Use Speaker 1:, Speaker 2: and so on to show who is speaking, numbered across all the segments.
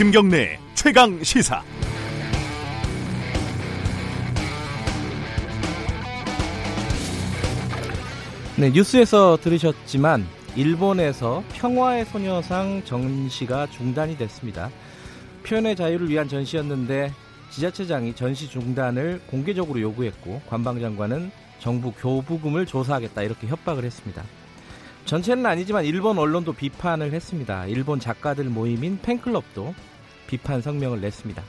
Speaker 1: 김경래 최강 시사.
Speaker 2: 네, 뉴스에서 들으셨지만 일본에서 평화의 소녀상 전시가 중단이 됐습니다. 표현의 자유를 위한 전시였는데 지자체장이 전시 중단을 공개적으로 요구했고 관방장관은 정부 교부금을 조사하겠다 이렇게 협박을 했습니다. 전체는 아니지만 일본 언론도 비판을 했습니다. 일본 작가들 모임인 팬클럽도 비판 성명을 냈습니다.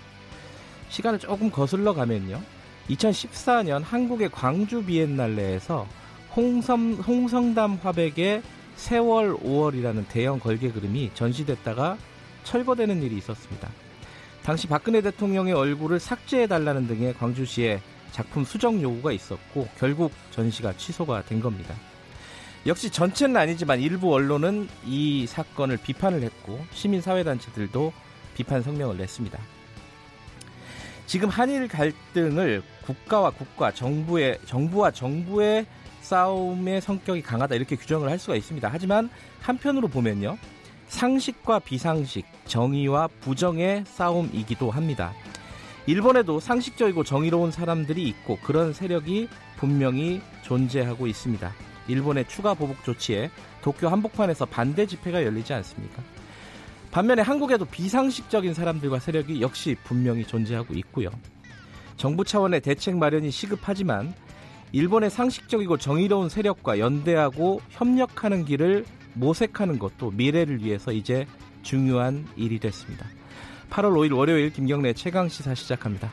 Speaker 2: 시간을 조금 거슬러 가면요. 2014년 한국의 광주 비엔날레에서 홍섬, 홍성담 화백의 세월 5월이라는 대형 걸개 그림이 전시됐다가 철거되는 일이 있었습니다. 당시 박근혜 대통령의 얼굴을 삭제해달라는 등의 광주시의 작품 수정 요구가 있었고 결국 전시가 취소가 된 겁니다. 역시 전체는 아니지만 일부 언론은 이 사건을 비판을 했고 시민사회단체들도 비판 성명을 냈습니다. 지금 한일 갈등을 국가와 국가, 정부의 정부와 정부의 싸움의 성격이 강하다 이렇게 규정을 할 수가 있습니다. 하지만 한편으로 보면요. 상식과 비상식, 정의와 부정의 싸움이기도 합니다. 일본에도 상식적이고 정의로운 사람들이 있고 그런 세력이 분명히 존재하고 있습니다. 일본의 추가 보복 조치에 도쿄 한복판에서 반대 집회가 열리지 않습니까? 반면에 한국에도 비상식적인 사람들과 세력이 역시 분명히 존재하고 있고요. 정부 차원의 대책 마련이 시급하지만 일본의 상식적이고 정의로운 세력과 연대하고 협력하는 길을 모색하는 것도 미래를 위해서 이제 중요한 일이 됐습니다. 8월 5일 월요일 김경래 최강 시사 시작합니다.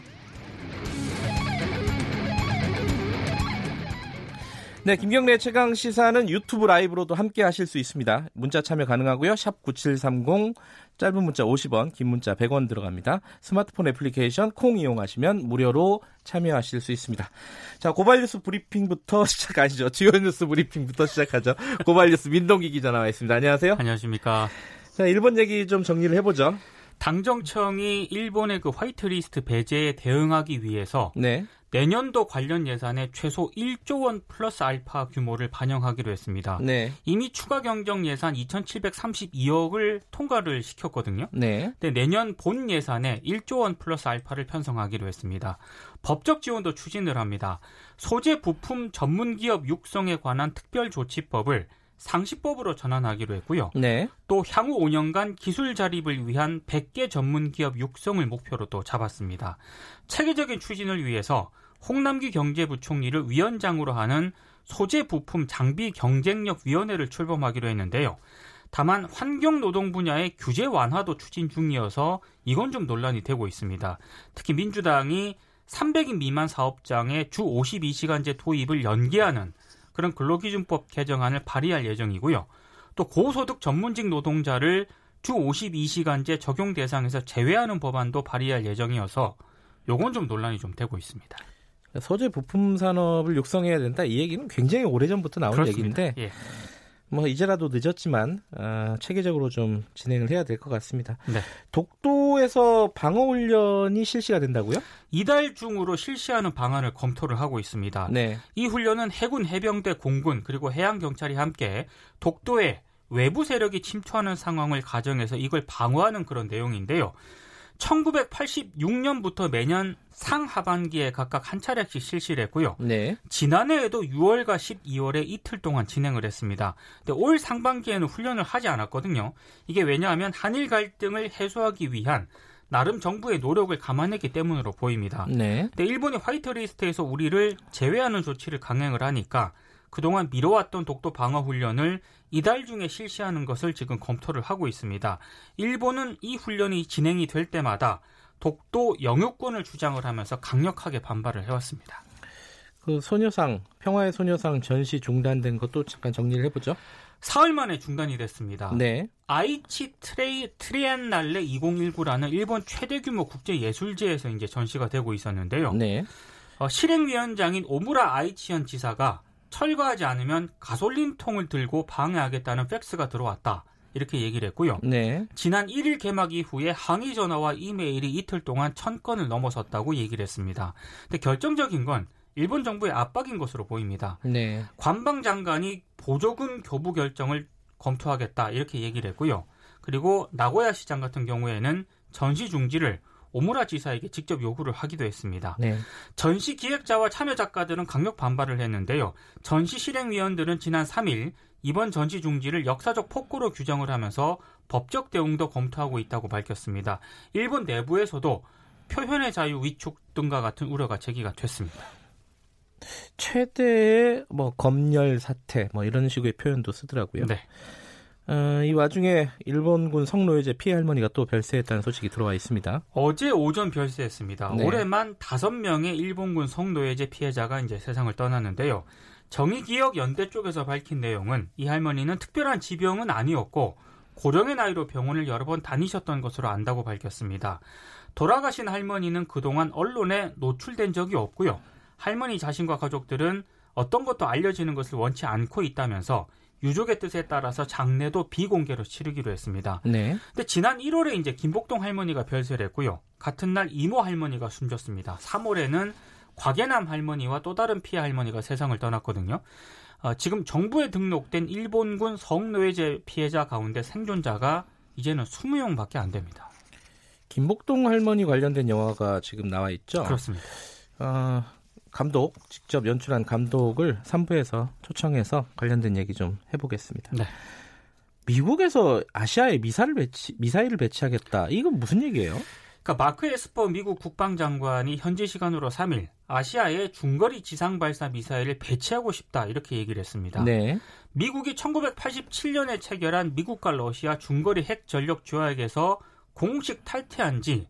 Speaker 2: 네, 김경래 최강 시사는 유튜브 라이브로도 함께 하실 수 있습니다. 문자 참여 가능하고요. 샵 9730 짧은 문자 50원, 긴 문자 100원 들어갑니다. 스마트폰 애플리케이션 콩 이용하시면 무료로 참여하실 수 있습니다. 자, 고발 뉴스 브리핑부터 시작하시죠. 고발 뉴스 브리핑부터 시작하죠. 고발 뉴스 민동기 기자 나와 있습니다. 안녕하세요.
Speaker 3: 안녕하십니까.
Speaker 2: 자, 일본 얘기 좀 정리를 해보죠.
Speaker 3: 당정청이 일본의 그 화이트리스트 배제에 대응하기 위해서 네. 내년도 관련 예산에 최소 1조 원 플러스 알파 규모를 반영하기로 했습니다. 네. 이미 추가 경정 예산 2,732억을 통과를 시켰거든요. 네. 근데 내년 본 예산에 1조 원 플러스 알파를 편성하기로 했습니다. 법적 지원도 추진을 합니다. 소재 부품 전문 기업 육성에 관한 특별 조치법을 상시법으로 전환하기로 했고요. 네. 또 향후 5년간 기술 자립을 위한 100개 전문 기업 육성을 목표로 또 잡았습니다. 체계적인 추진을 위해서 홍남기 경제부총리를 위원장으로 하는 소재 부품 장비 경쟁력 위원회를 출범하기로 했는데요. 다만 환경 노동 분야의 규제 완화도 추진 중이어서 이건 좀 논란이 되고 있습니다. 특히 민주당이 300인 미만 사업장의 주 52시간제 도입을 연기하는 그런 근로기준법 개정안을 발의할 예정이고요. 또 고소득 전문직 노동자를 주 52시간제 적용 대상에서 제외하는 법안도 발의할 예정이어서 요건 좀 논란이 좀 되고 있습니다.
Speaker 2: 소재 부품 산업을 육성해야 된다 이 얘기는 굉장히 오래전부터 나온 그렇습니다. 얘기인데 예. 뭐 이제라도 늦었지만 어, 체계적으로 좀 진행을 해야 될 것 같습니다. 네. 독도에서 방어 훈련이 실시가 된다고요?
Speaker 3: 이달 중으로 실시하는 방안을 검토를 하고 있습니다. 네. 이 훈련은 해군 해병대 공군 그리고 해양 경찰이 함께 독도에 외부 세력이 침투하는 상황을 가정해서 이걸 방어하는 그런 내용인데요. 1986년부터 매년 상하반기에 각각 한 차례씩 실시를 했고요. 네. 지난해에도 6월과 12월에 이틀 동안 진행을 했습니다. 근데 올 상반기에는 훈련을 하지 않았거든요. 이게 왜냐하면 한일 갈등을 해소하기 위한 나름 정부의 노력을 감안했기 때문으로 보입니다. 네. 근데 일본이 화이트리스트에서 우리를 제외하는 조치를 강행을 하니까 그동안 미뤄왔던 독도 방어 훈련을 이달 중에 실시하는 것을 지금 검토를 하고 있습니다. 일본은 이 훈련이 진행이 될 때마다 독도 영유권을 주장을 하면서 강력하게 반발을 해왔습니다.
Speaker 2: 그 소녀상 평화의 소녀상 전시 중단된 것도 잠깐 정리를 해보죠.
Speaker 3: 사흘 만에 중단이 됐습니다. 네. 아이치 트레이 트리엔날레 2019라는 일본 최대 규모 국제 예술제에서 이제 전시가 되고 있었는데요. 네. 어, 실행위원장인 오무라 아이치현 지사가 철거하지 않으면 가솔린 통을 들고 방해하겠다는 팩스가 들어왔다. 이렇게 얘기를 했고요. 네. 지난 1일 개막 이후에 항의 전화와 이메일이 이틀 동안 천 건을 넘어섰다고 얘기를 했습니다. 근데 결정적인 건 일본 정부의 압박인 것으로 보입니다. 네. 관방 장관이 보조금 교부 결정을 검토하겠다 이렇게 얘기를 했고요. 그리고 나고야 시장 같은 경우에는 전시 중지를 오무라 지사에게 직접 요구를 하기도 했습니다. 네. 전시 기획자와 참여 작가들은 강력 반발을 했는데요. 전시 실행위원들은 지난 3일 이번 전시 중지를 역사적 폭거로 규정을 하면서 법적 대응도 검토하고 있다고 밝혔습니다. 일본 내부에서도 표현의 자유 위축 등과 같은 우려가 제기가 됐습니다.
Speaker 2: 최대의 뭐 검열 사태 뭐 이런 식의 표현도 쓰더라고요. 네. 어, 이 와중에 일본군 성노예제 피해 할머니가 또 별세했다는 소식이 들어와 있습니다.
Speaker 3: 어제 오전 별세했습니다. 네. 올해만 다섯 명의 일본군 성노예제 피해자가 이제 세상을 떠났는데요. 정의기억연대 쪽에서 밝힌 내용은 이 할머니는 특별한 지병은 아니었고 고령의 나이로 병원을 여러 번 다니셨던 것으로 안다고 밝혔습니다. 돌아가신 할머니는 그동안 언론에 노출된 적이 없고요. 할머니 자신과 가족들은 어떤 것도 알려지는 것을 원치 않고 있다면서 유족의 뜻에 따라서 장례도 비공개로 치르기로 했습니다. 네. 근데 지난 1월에 이제 김복동 할머니가 별세를 했고요. 같은 날 이모 할머니가 숨졌습니다. 3월에는 곽예남 할머니와 또 다른 피해 할머니가 세상을 떠났거든요. 어, 지금 정부에 등록된 일본군 성노예제 피해자 가운데 생존자가 이제는 20명밖에 안 됩니다.
Speaker 2: 김복동 할머니 관련된 영화가 지금 나와 있죠?
Speaker 3: 그렇습니다.
Speaker 2: 어, 감독 직접 연출한 감독을 3부에서 초청해서 관련된 얘기 좀 해보겠습니다. 네. 미국에서 아시아에 미사를 배치, 미사일을 배치하겠다. 이건 무슨 얘기예요?
Speaker 3: 그러니까 마크 에스퍼 미국 국방장관이 현지 시간으로 3일 아시아에 중거리 지상 발사 미사일을 배치하고 싶다 이렇게 얘기를 했습니다. 네. 미국이 1987년에 체결한 미국과 러시아 중거리 핵 전력 조약에서 공식 탈퇴한 지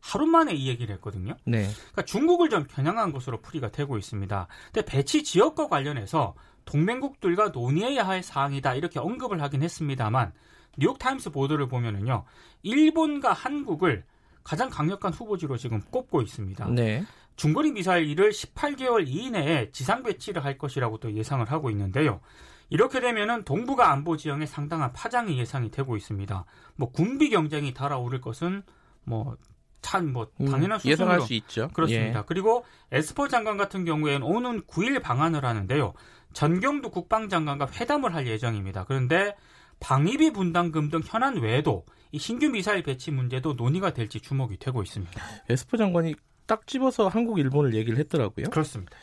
Speaker 3: 하루 만에 이 얘기를 했거든요. 네. 그러니까 중국을 좀 겨냥한 것으로 풀이가 되고 있습니다. 근데 배치 지역과 관련해서 동맹국들과 논의해야 할 사항이다 이렇게 언급을 하긴 했습니다만 뉴욕 타임스 보도를 보면은요. 일본과 한국을 가장 강력한 후보지로 지금 꼽고 있습니다. 네. 중거리 미사일을 18개월 이내에 지상 배치를 할 것이라고 또 예상을 하고 있는데요. 이렇게 되면은 동북아 안보 지형에 상당한 파장이 예상이 되고 있습니다. 뭐 군비 경쟁이 달아오를 것은 뭐 참뭐 음, 당연한
Speaker 2: 음, 예상할 수 있죠.
Speaker 3: 그렇습니다. 예. 그리고 에스퍼 장관 같은 경우에는 오는 9일 방한을 하는데요. 정경두 국방장관과 회담을 할 예정입니다. 그런데 방위비 분담금 등 현안 외에도 이 신규 미사일 배치 문제도 논의가 될지 주목이 되고 있습니다.
Speaker 2: 에스퍼 장관이 딱 집어서 한국, 일본을 얘기를 했더라고요.
Speaker 3: 그렇습니다.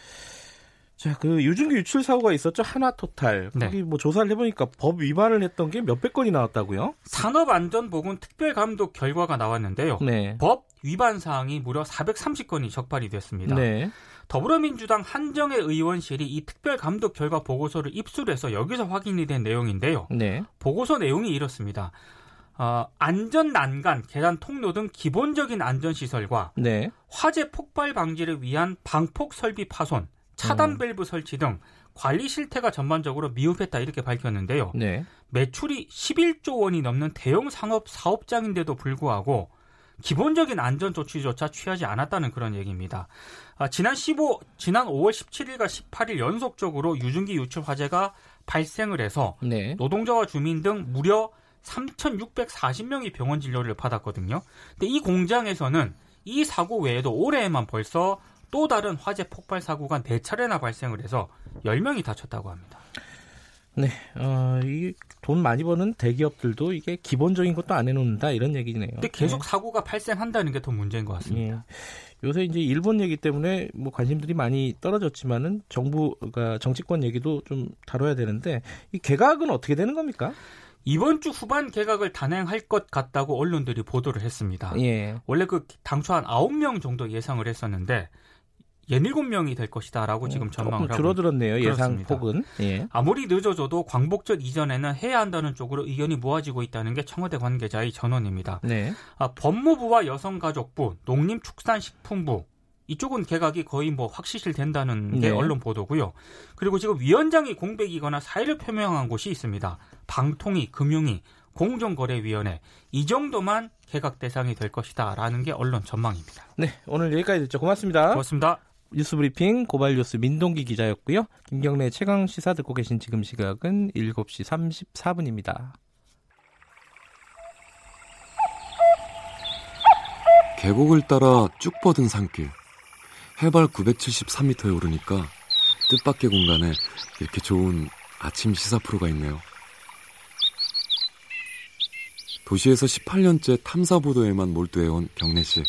Speaker 2: 자, 그 유증기 유출 사고가 있었죠. 하나토탈. 네. 거기 뭐 조사를 해보니까 법 위반을 했던 게 몇백 건이 나왔다고요?
Speaker 3: 산업안전보건 특별감독 결과가 나왔는데요. 네. 법 위반 사항이 무려 430건이 적발이 됐습니다. 네. 더불어민주당 한정혜 의원실이 이 특별감독 결과 보고서를 입수해서 여기서 확인이 된 내용인데요. 네. 보고서 내용이 이렇습니다. 어, 안전 난간, 계단 통로 등 기본적인 안전 시설과 네. 화재 폭발 방지를 위한 방폭 설비 파손, 차단 음. 밸브 설치 등 관리 실태가 전반적으로 미흡했다 이렇게 밝혔는데요. 네. 매출이 11조 원이 넘는 대형 상업 사업장인데도 불구하고 기본적인 안전 조치조차 취하지 않았다는 그런 얘기입니다. 아, 지난 15 지난 5월 17일과 18일 연속적으로 유증기 유출 화재가 발생을 해서 네. 노동자와 주민 등 무려 3,640명이 병원 진료를 받았거든요. 근데 이 공장에서는 이 사고 외에도 올해에만 벌써 또 다른 화재 폭발 사고가 4차례나 발생을 해서 10명이 다쳤다고 합니다.
Speaker 2: 네, 어, 이 돈 많이 버는 대기업들도 이게 기본적인 것도 안 해놓는다 이런 얘기네요.
Speaker 3: 근데 계속 네. 사고가 발생한다는 게 더 문제인 것 같습니다.
Speaker 2: 예. 요새 이제 일본 얘기 때문에 뭐 관심들이 많이 떨어졌지만은 정부가 정치권 얘기도 좀 다뤄야 되는데 이 개각은 어떻게 되는 겁니까?
Speaker 3: 이번 주 후반 개각을 단행할 것 같다고 언론들이 보도를 했습니다. 예. 원래 그 당초 한 9명 정도 예상을 했었는데 17명이 될 것이다라고 음, 지금 전망을 하고
Speaker 2: 줄어들었네요. 예상 폭은. 예.
Speaker 3: 아무리 늦어져도 광복절 이전에는 해야 한다는 쪽으로 의견이 모아지고 있다는 게 청와대 관계자의 전언입니다. 네. 아, 법무부와 여성가족부, 농림축산식품부 이쪽은 개각이 거의 뭐 확실시된다는 게 네. 언론 보도고요. 그리고 지금 위원장이 공백이거나 사의를 표명한 곳이 있습니다. 방통위, 금융위, 공정거래위원회 이 정도만 개각 대상이 될 것이다라는 게 언론 전망입니다.
Speaker 2: 네, 오늘 여기까지 듣죠. 고맙습니다.
Speaker 3: 고맙습니다.
Speaker 2: 뉴스브리핑 고발뉴스 민동기 기자였고요. 김경래 최강 시사 듣고 계신 지금 시각은 7시 34분입니다.
Speaker 4: 계곡을 따라 쭉 뻗은 산길. 해발 973m에 오르니까 뜻밖의 공간에 이렇게 좋은 아침 시사 프로가 있네요. 도시에서 18년째 탐사보도에만 몰두해온 경래 씨.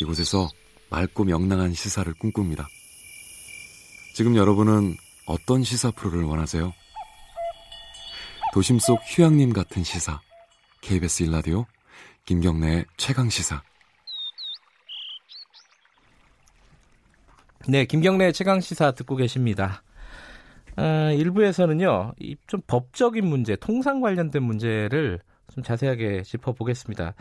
Speaker 4: 이곳에서 맑고 명랑한 시사를 꿈꿉니다. 지금 여러분은 어떤 시사 프로를 원하세요? 도심 속 휴양림 같은 시사. KBS 일라디오 김경래의 최강 시사.
Speaker 2: 네, 김경래 최강 시사 듣고 계십니다. 어, 일부에서는요, 좀 법적인 문제, 통상 관련된 문제를 좀 자세하게 짚어보겠습니다.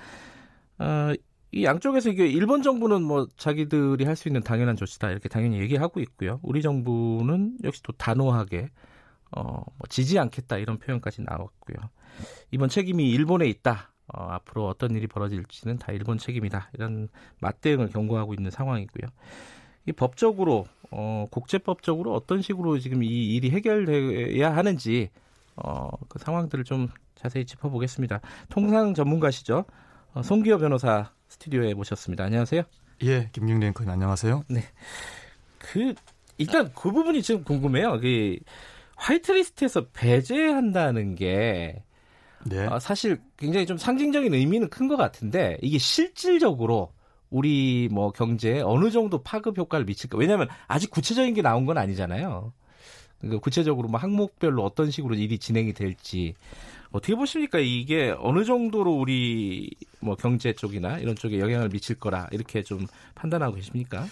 Speaker 2: 어, 이 양쪽에서 이게 일본 정부는 뭐 자기들이 할 수 있는 당연한 조치다 이렇게 당연히 얘기하고 있고요. 우리 정부는 역시 또 단호하게 어, 뭐 지지 않겠다 이런 표현까지 나왔고요. 이번 책임이 일본에 있다. 어, 앞으로 어떤 일이 벌어질지는 다 일본 책임이다. 이런 맞대응을 경고하고 있는 상황이고요. 이 법적으로 어, 국제법적으로 어떤 식으로 지금 이 일이 해결돼야 하는지 어, 그 상황들을 좀 자세히 짚어보겠습니다. 통상 전문가시죠? 어, 송기호 변호사 스튜디오에 모셨습니다. 안녕하세요.
Speaker 5: 예, 김경래 앵커님 안녕하세요. 네.
Speaker 2: 그 일단 그 부분이 지금 궁금해요. 그 화이트리스트에서 배제한다는 게 네. 어, 사실 굉장히 좀 상징적인 의미는 큰 것 같은데 이게 실질적으로 우리 뭐 경제에 어느 정도 파급 효과를 미칠까? 왜냐하면 아직 구체적인 게 나온 건 아니잖아요. 그러니까 구체적으로 뭐 항목별로 어떤 식으로 일이 진행이 될지 어떻게 보십니까? 이게 어느 정도로 우리 뭐 경제 쪽이나 이런 쪽에 영향을 미칠 거라 이렇게 좀 판단하고 계십니까?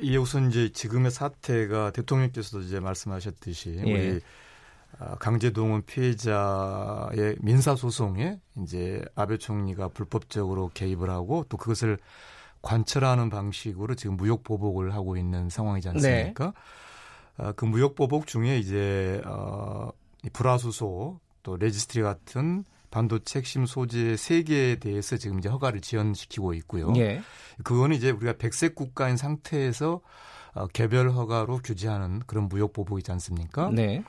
Speaker 5: 이 우선 이제 지금의 사태가 대통령께서도 이제 말씀하셨듯이 예. 우리 아, 강제동원 피해자의 민사 소송에 이제 아베 총리가 불법적으로 개입을 하고 또 그것을 관철하는 방식으로 지금 무역 보복을 하고 있는 상황이지 네. 않습니까? 네. 아, 그 무역 보복 중에 이제 어, 불화수소 또 레지스트 같은 반도체 핵심 소재 세 개에 대해서 지금 이제 허가를 지연시키고 있고요. 예. 그거는 이제 우리가 백색 국가인 상태에서 어, 개별 허가로 규제하는 그런 무역 보복이지 않습니까? 네.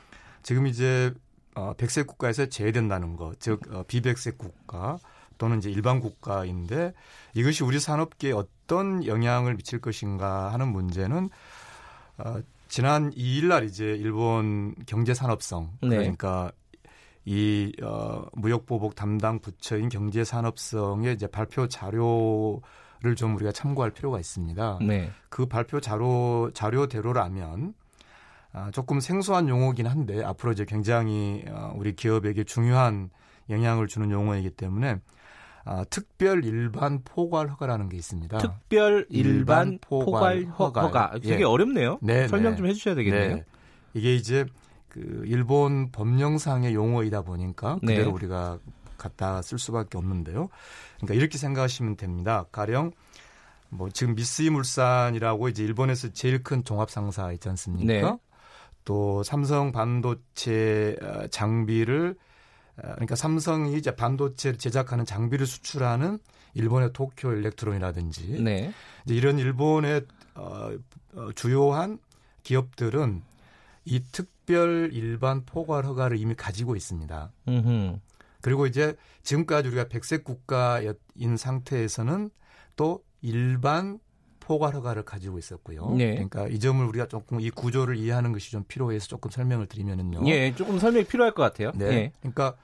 Speaker 5: 지금 이제 어, 백색 국가에서 제외된다는 것, 즉 어, 비백색 국가 또는 이제 일반 국가인데 이것이 우리 산업계에 어떤 영향을 미칠 것인가 하는 문제는 어, 지난 2일 날 이제 일본 경제 산업성 네. 그러니까 이 어, 무역 보복 담당 부처인 경제 산업성의 이제 발표 자료 를 좀 우리가 참고할 필요가 있습니다. 네. 그 발표 자료 자료대로라면 아, 조금 생소한 용어긴 한데 앞으로 이제 굉장히 어, 우리 기업에게 중요한 영향을 주는 용어이기 때문에 아, 특별 일반 포괄 허가라는 게 있습니다.
Speaker 2: 특별 일반, 일반 포괄, 허가. 허가. 되게 예. 어렵네요. 네, 설명 네. 좀 해주셔야 되겠네요. 네.
Speaker 5: 이게 이제 그 일본 법령상의 용어이다 보니까 네. 그대로 네. 우리가 갖다 쓸 수밖에 없는데요. 그러니까 이렇게 생각하시면 됩니다. 가령 뭐 지금 미쓰이 물산이라고 이제 일본에서 제일 큰 종합 상사 있지 않습니까? 네. 또 삼성 반도체 어, 장비를 어, 그러니까 삼성이 이제 반도체를 제작하는 장비를 수출하는 일본의 도쿄 일렉트론이라든지 네. 이제 이런 일본의 어, 어, 주요한 기업들은 이 특별 일반 포괄 허가를 이미 가지고 있습니다. 음흠. 그리고 이제 지금까지 우리가 백색 국가인 상태에서는 또 일반 포괄 허가를 가지고 있었고요. 네. 그러니까 이 점을 우리가 조금 이 구조를 이해하는 것이 좀 필요해서 조금 설명을 드리면은요.
Speaker 2: 예, 조금 설명이 필요할 것 같아요.
Speaker 5: 네. 예. 그러니까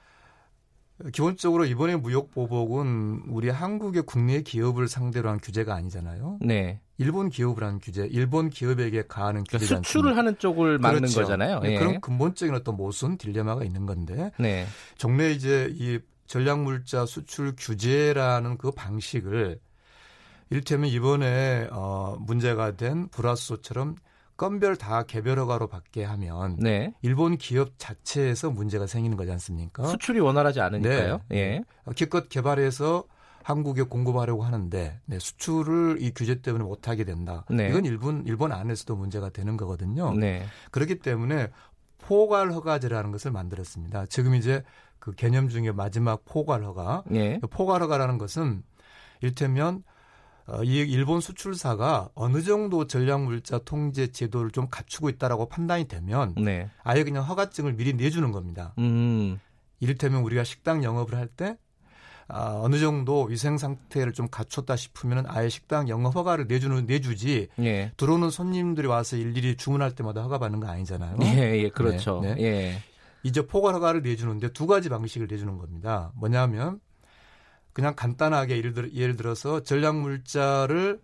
Speaker 5: 기본적으로 이번에 무역 보복은 우리 한국의 국내 기업을 상대로 한 규제가 아니잖아요. 네. 일본 기업을 한 규제, 일본 기업에게 가하는 규제.
Speaker 2: 그러니까 수출을 하는 쪽을 막는 그렇죠. 거잖아요.
Speaker 5: 네, 예. 그런 근본적인 어떤 모순 딜레마가 있는 건데. 네. 정례 이제 이 전략물자 수출 규제라는 그 방식을 이를테면 이번에 어 문제가 된 불화수소처럼 건별 다 개별 허가로 받게 하면 네. 일본 기업 자체에서 문제가 생기는 거지 않습니까?
Speaker 2: 수출이 원활하지 않으니까요. 네. 예.
Speaker 5: 기껏 개발해서 한국에 공급하려고 하는데 네, 수출을 이 규제 때문에 못하게 된다. 네. 이건 일본 일본 안에서도 문제가 되는 거거든요. 네. 그렇기 때문에 포괄 허가제라는 것을 만들었습니다. 지금 이제 그 개념 중에 마지막 포괄 허가. 네. 포괄 허가라는 것은 일테면 어, 이 일본 수출사가 어느 정도 전략물자 통제 제도를 좀 갖추고 있다라고 판단이 되면 네. 아예 그냥 허가증을 미리 내주는 겁니다. 음. 이를테면 우리가 식당 영업을 할때 아, 어느 정도 위생 상태를 좀 갖췄다 싶으면 아예 식당 영업 허가를 내주는 내주지 예. 들어오는 손님들이 와서 일일이 주문할 때마다 허가 받는 거 아니잖아요.
Speaker 2: 예, 예 그렇죠. 네, 네. 예.
Speaker 5: 이제 포괄 허가를 내주는데 두 가지 방식을 내주는 겁니다. 뭐냐면 그냥 간단하게 예를 들어 예를 들어서 전략 물자를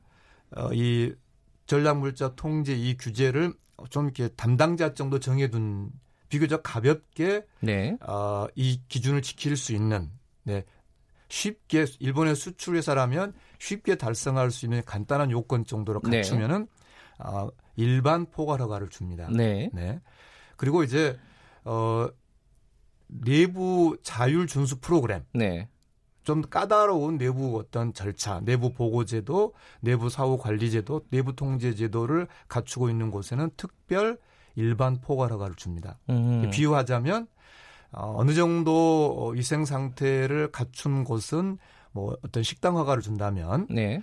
Speaker 5: 어, 이 전략 물자 통제 이 규제를 좀 이렇게 담당자 정도 정해둔 비교적 가볍게 네. 어, 이 기준을 지킬 수 있는 네. 쉽게 일본의 수출 회사라면 쉽게 달성할 수 있는 간단한 요건 정도로 네. 갖추면은 네. 어, 일반 포괄 허가를 줍니다. 네. 네. 그리고 이제 어 내부 자율 준수 프로그램. 네. 좀 까다로운 내부 어떤 절차, 내부 보고제도, 내부 사후 관리제도, 내부 통제제도를 갖추고 있는 곳에는 특별 일반 포괄 허가를 줍니다. 음. 비유하자면 어, 어느 정도 위생 상태를 갖춘 곳은 뭐 어떤 식당 허가를 준다면 네.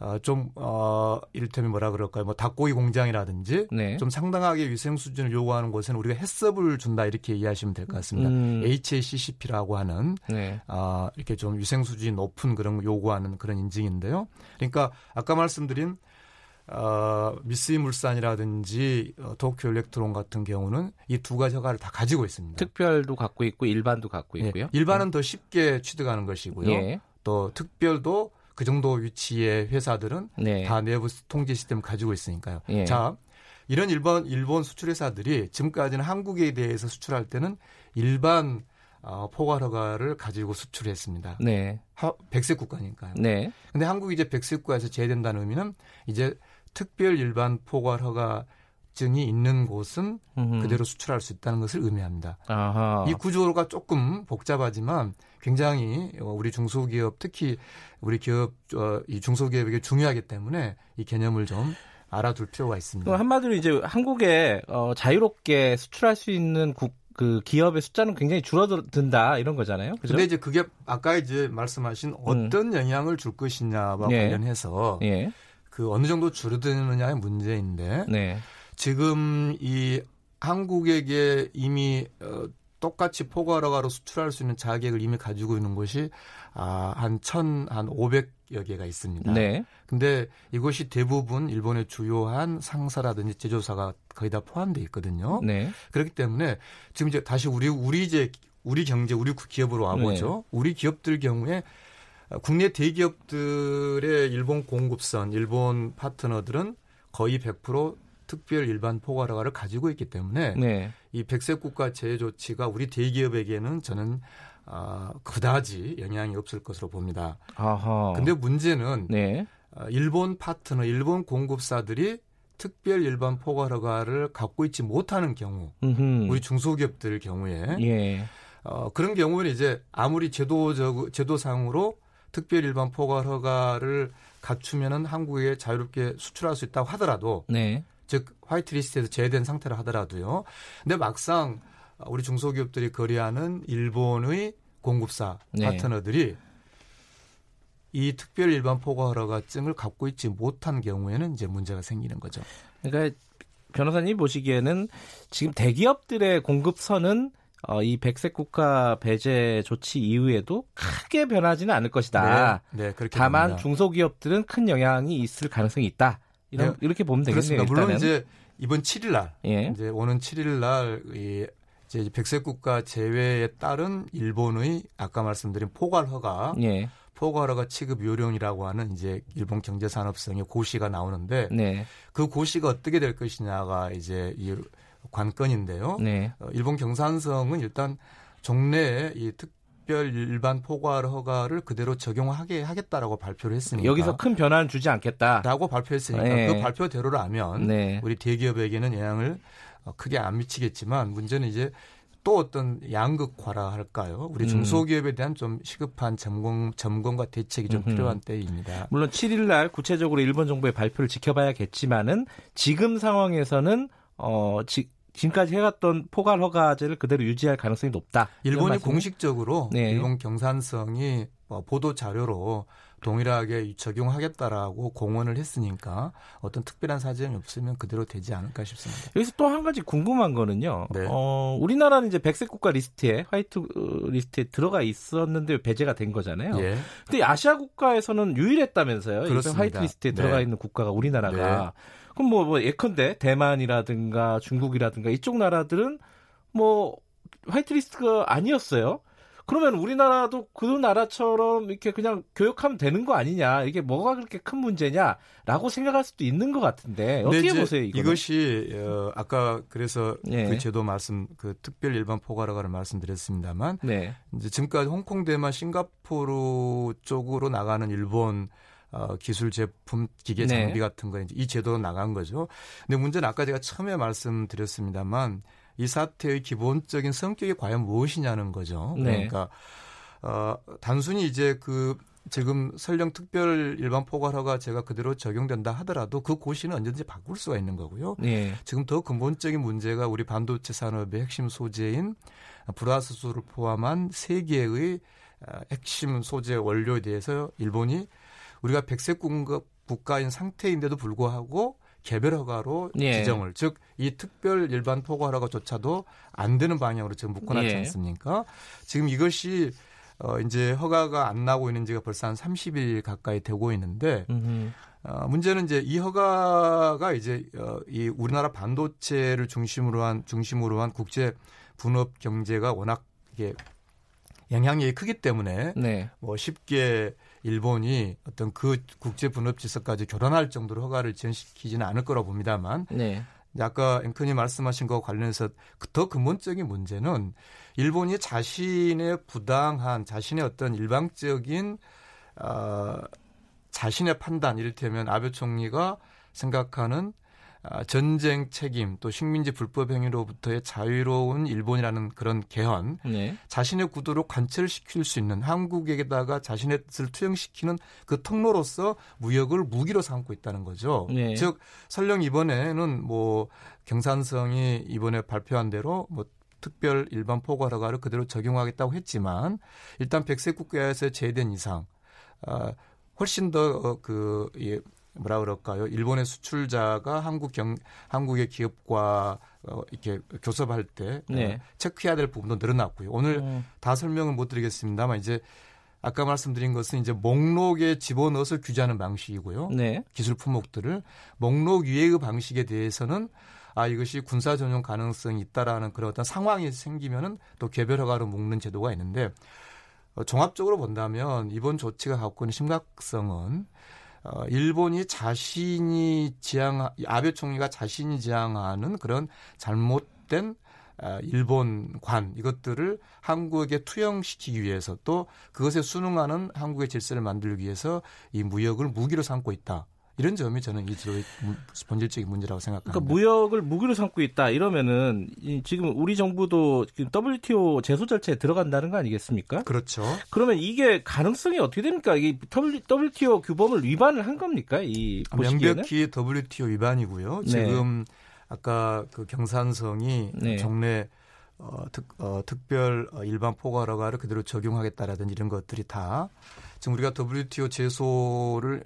Speaker 5: 어, 좀, 어, 이를테면 뭐라 그럴까요? 뭐 닭고기 공장이라든지 네. 좀 상당하게 위생 수준을 요구하는 곳에는 우리가 햇섭을 준다 이렇게 이해하시면 될 것 같습니다. 음. HACCP라고 하는 네. 어, 이렇게 좀 위생 수준이 높은 그런 요구하는 그런 인증인데요. 그러니까 아까 말씀드린 어, 미쓰이 물산이라든지 어, 도쿄 일렉트론 같은 경우는 이 두 가지 허가를 다 가지고 있습니다.
Speaker 2: 특별도 갖고 있고 일반도 갖고 예, 있고요. 예,
Speaker 5: 일반은 음. 더 쉽게 취득하는 것이고요. 예. 또 특별도 그 정도 위치의 회사들은 네. 다 내부 통제 시스템을 가지고 있으니까요. 예. 자, 이런 일본 일본 수출 회사들이 지금까지는 한국에 대해서 수출할 때는 일반 어, 포괄 허가를 가지고 수출했습니다. 네. 하, 백색 국가니까요. 네. 근데 한국이 이제 백색 국가에서 제외된다는 의미는 이제 특별 일반 포괄 허가 증이 있는 곳은 음흠. 그대로 수출할 수 있다는 것을 의미합니다. 아하. 이 구조가 조금 복잡하지만 굉장히 우리 중소기업 특히 우리 기업 어, 이 중소기업에게 중요하기 때문에 이 개념을 좀 알아둘 필요가 있습니다.
Speaker 2: 한마디로 이제 한국에 어, 자유롭게 수출할 수 있는 국, 그 기업의 숫자는 굉장히 줄어든다 이런 거잖아요.
Speaker 5: 그죠? 근데 이제 그게 아까 이제 말씀하신 어떤 음. 영향을 줄 것이냐와 예. 관련해서 예. 그 어느 정도 줄어드느냐의 문제인데 네. 지금 이 한국에게 이미 어, 똑같이 포괄허가로 수출할 수 있는 자격을 이미 가지고 있는 곳이 아, 한 천, 한 오백 여 개가 있습니다. 네. 근데 이것이 대부분 일본의 주요한 상사라든지 제조사가 거의 다 포함되어 있거든요. 네. 그렇기 때문에 지금 이제 다시 우리, 우리 이제 우리 경제, 우리 기업으로 와보죠. 네. 우리 기업들 경우에 국내 대기업들의 일본 공급선, 일본 파트너들은 거의 100% 특별 일반 포괄허가를 가지고 있기 때문에 네. 이 백색 국가 제외 조치가 우리 대기업에게는 저는 어, 그다지 영향이 없을 것으로 봅니다. 아하. 근데 문제는 네. 어, 일본 파트너, 일본 공급사들이 특별 일반 포괄허가를 갖고 있지 못하는 경우, 음흠. 우리 중소기업들 경우에 예. 어, 그런 경우는 이제 아무리 제도적 제도상으로 특별 일반 포괄 허가를 갖추면은 한국에 자유롭게 수출할 수 있다고 하더라도 네. 즉 화이트리스트에서 제외된 상태라 하더라도요. 근데 막상 우리 중소기업들이 거래하는 일본의 공급사 네. 파트너들이 이 특별 일반 포괄 허가증을 갖고 있지 못한 경우에는 이제 문제가 생기는 거죠.
Speaker 2: 그러니까 변호사님 보시기에는 지금 대기업들의 공급선은 어, 이 백색 국가 배제 조치 이후에도 크게 변하지는 않을 것이다. 네, 네 그렇게 다만 봅니다. 중소기업들은 큰 영향이 있을 가능성이 있다. 이런 네, 이렇게 보면 되겠네요.
Speaker 5: 그렇습니다. 물론 이제 이번 7일 날 예. 이제 오는 7일 날 이 이제 백색 국가 제외에 따른 일본의 아까 말씀드린 포괄 허가 예. 포괄 허가 취급 요령이라고 하는 이제 일본 경제 산업성의 고시가 나오는데 네. 그 고시가 어떻게 될 것이냐가 이제 이 관건인데요. 네. 어, 일본 경산성은 일단 종래에 이 특 별 일반 포괄 허가를 그대로 적용하게 하겠다라고 발표를 했으니까
Speaker 2: 여기서 큰 변화는 주지 않겠다라고
Speaker 5: 발표했으니까 네. 그 발표대로라면 네. 우리 대기업에게는 영향을 어, 크게 안 미치겠지만 문제는 이제 또 어떤 양극화라 할까요? 우리 음. 중소기업에 대한 좀 시급한 점검, 점검과 대책이 좀 필요한 때입니다.
Speaker 2: 물론 7일 날 구체적으로 일본 정부의 발표를 지켜봐야겠지만은 지금 상황에서는 어, 지, 지금까지 해왔던 포괄 허가제를 그대로 유지할 가능성이 높다.
Speaker 5: 일본이 공식적으로 네. 일본 경산성이 뭐 보도 자료로 동일하게 적용하겠다라고 공언을 했으니까 어떤 특별한 사정이 없으면 그대로 되지 않을까 싶습니다.
Speaker 2: 여기서 또 한 가지 궁금한 거는요. 네. 어, 우리나라는 이제 백색 국가 리스트에 화이트 리스트에 들어가 있었는데 배제가 된 거잖아요. 예. 근데 아시아 국가에서는 유일했다면서요. 그렇습니다. 화이트 리스트에 들어가 네. 있는 국가가 우리나라가. 네. 그럼 뭐, 뭐 예컨대 대만이라든가 중국이라든가 이쪽 나라들은 뭐 화이트리스트가 아니었어요. 그러면 우리나라도 그 나라처럼 이렇게 그냥 교역하면 되는 거 아니냐? 이게 뭐가 그렇게 큰 문제냐라고 생각할 수도 있는 것 같은데 어떻게 보세요? 이거는?
Speaker 5: 이것이 어, 아까 그래서 네. 그 제도 말씀 그 특별 일반 포괄허가를 말씀드렸습니다만 네. 이제 지금까지 홍콩, 대만, 싱가포르 쪽으로 나가는 일본 어, 기술 제품, 기계 네. 장비 네. 같은 거 이제 이 제도로 나간 거죠. 근데 문제는 아까 제가 처음에 말씀드렸습니다만 이 사태의 기본적인 성격이 과연 무엇이냐는 거죠. 네. 그러니까 어, 단순히 이제 그 지금 설령 특별 일반 포괄허가 제가 그대로 적용된다 하더라도 그 고시는 언제든지 바꿀 수가 있는 거고요. 네. 지금 더 근본적인 문제가 우리 반도체 산업의 핵심 소재인 불화수소를 포함한 세 개의 어, 핵심 소재 원료에 대해서 일본이 우리가 백색 국가인 상태인데도 불구하고 개별 허가로 예. 지정을 즉 이 특별 일반 포괄 허가조차도 안 되는 방향으로 지금 묶어놨지 예. 않습니까? 지금 이것이 어 이제 허가가 안 나고 있는 지가 벌써 한 30일 가까이 되고 있는데 어 문제는 이제 이 허가가 이제 어이 우리나라 반도체를 중심으로 한 중심으로 한 국제 분업 경제가 워낙 이게 영향력이 크기 때문에 네. 뭐 쉽게 일본이 어떤 그 국제 분업 지서까지 결혼할 정도로 허가를 지연시키지는 않을 거라고 봅니다만 네. 아까 앵커님 말씀하신 거 관련해서 더 근본적인 문제는 일본이 자신의 부당한 자신의 어떤 일방적인 어, 자신의 판단 이를테면 아베 총리가 생각하는 아, 전쟁 책임 또 식민지 불법 행위로부터의 자유로운 일본이라는 그런 개헌 네. 자신의 구도로 관철시킬 수 있는 한국에게다가 자신의 뜻을 투영시키는 그 통로로서 무역을 무기로 삼고 있다는 거죠. 네. 즉 설령 이번에는 뭐 경산성이 이번에 발표한 대로 뭐 특별 일반 포괄 허가를 그대로 적용하겠다고 했지만 일단 백색 국가에서 제외된 이상 어, 훨씬 더그 어, 뭐라 그럴까요? 일본의 수출자가 한국 경 한국의 기업과 어, 이렇게 교섭할 때 어, 네. 어, 체크해야 될 부분도 늘어났고요. 오늘 음. 다 설명을 못 드리겠습니다만 이제 아까 말씀드린 것은 이제 목록에 집어넣어서 규제하는 방식이고요. 네. 기술 품목들을 목록 위의 방식에 대해서는 아 이것이 군사 전용 가능성이 있다라는 그런 어떤 상황이 생기면은 또 개별 허가로 묶는 제도가 있는데 어, 종합적으로 본다면 이번 조치가 갖고 있는 심각성은 어, 일본이 자신이 지향 아베 총리가 자신이 지향하는 그런 잘못된 어, 일본관 이것들을 한국에 투영시키기 위해서 또 그것에 순응하는 한국의 질서를 만들기 위해서 이 무역을 무기로 삼고 있다. 이런 점이 저는 이 지도의 본질적인 문제라고 생각합니다.
Speaker 2: 그러니까 무역을 무기로 삼고 있다 이러면은 지금 우리 정부도 WTO 제소 절차에 들어간다는 거 아니겠습니까?
Speaker 5: 그렇죠.
Speaker 2: 그러면 이게 가능성이 어떻게 됩니까? 이게 WTO 규범을 위반을 한 겁니까? 이
Speaker 5: 아, 보시기에는? 명백히 WTO 위반이고요. 네. 지금 아까 그 경산성이 네. 정례 어, 특, 어, 특별 어, 일반 포괄허가를 그대로 적용하겠다라든지 이런 것들이 다 지금 우리가 WTO 제소를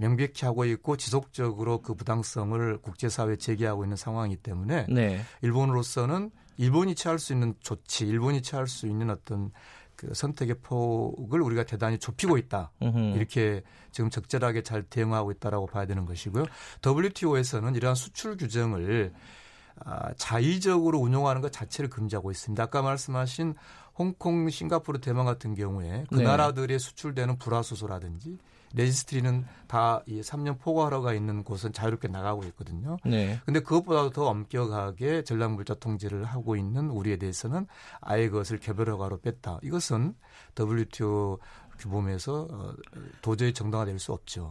Speaker 5: 명백히 하고 있고 지속적으로 그 부당성을 국제사회에 제기하고 있는 상황이기 때문에 네. 일본으로서는 일본이 취할 수 있는 조치, 일본이 취할 수 있는 어떤 그 선택의 폭을 우리가 대단히 좁히고 있다. 으흠. 이렇게 지금 적절하게 잘 대응하고 있다라고 봐야 되는 것이고요. WTO에서는 이러한 수출 규정을 아, 자의적으로 운용하는 것 자체를 금지하고 있습니다. 아까 말씀하신 홍콩, 싱가포르, 대만 같은 경우에 그 네. 나라들의 수출되는 불화수소라든지 레지스트리는 다 이 3년 포괄허가 있는 곳은 자유롭게 나가고 있거든요. 네. 근데 그것보다도 더 엄격하게 전략물자 통제를 하고 있는 우리에 대해서는 아예 그것을 개별허가로 뺐다. 이것은 WTO 규범에서 어, 도저히 정당화될 수 없죠.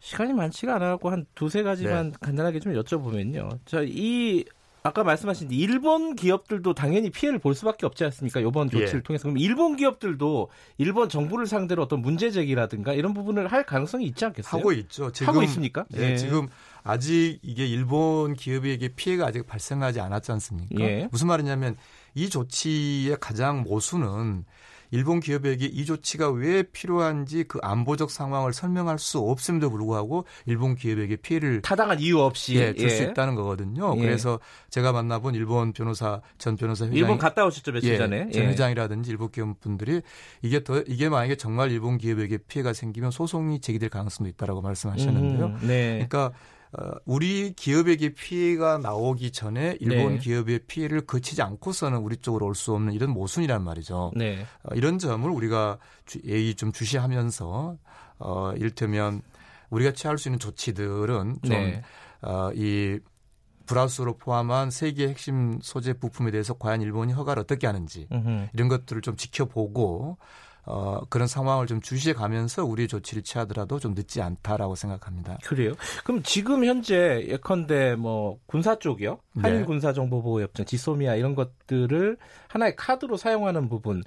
Speaker 2: 시간이 많지가 않아갖고 한 두세 가지만 네. 간단하게 좀 여쭤보면요. 자, 이 아까 말씀하신 일본 기업들도 당연히 피해를 볼 수밖에 없지 않습니까? 이번 조치를 예. 통해서 그럼 일본 기업들도 일본 정부를 상대로 어떤 문제 제기라든가 이런 부분을 할 가능성이 있지 않겠어요?
Speaker 5: 하고 있죠.
Speaker 2: 지금, 하고 있습니까?
Speaker 5: 네, 예. 지금 아직 이게 일본 기업에게 피해가 아직 발생하지 않았지 않습니까? 예. 무슨 말이냐면 이 조치의 가장 모순은 일본 기업에게 이 조치가 왜 필요한지 그 안보적 상황을 설명할 수 없음에도 불구하고 일본 기업에게 피해를
Speaker 2: 타당한 이유 없이
Speaker 5: 예, 줄수 예. 있다는 거거든요. 예. 그래서 제가 만나본 일본 변호사 전 변호사 회장
Speaker 2: 일본 갔다 오셨죠 며칠 예, 전에
Speaker 5: 전 예. 회장이라든지 일본 기업 분들이 이게 더 이게 만약에 정말 일본 기업에게 피해가 생기면 소송이 제기될 가능성도 있다라고 말씀하셨는데요. 음, 네. 그러니까 어, 우리 기업에게 피해가 나오기 전에 일본 네. 기업의 피해를 거치지 않고서는 우리 쪽으로 올 수 없는 이런 모순이란 말이죠. 네. 어, 이런 점을 우리가 주, 예의 좀 주시하면서 어, 이를테면 우리가 취할 수 있는 조치들은 좀 네. 어, 이 브라우스로 포함한 세계 핵심 소재 부품에 대해서 과연 일본이 허가를 어떻게 하는지 으흠. 이런 것들을 좀 지켜보고 어, 그런 상황을 좀 주시해 가면서 우리 조치를 취하더라도 좀 늦지 않다라고 생각합니다.
Speaker 2: 그래요? 그럼 지금 현재 예컨대 뭐 군사 쪽이요? 네. 한일 군사 정보 보호 협정, 지소미아 이런 것들을 하나의 카드로 사용하는 부분.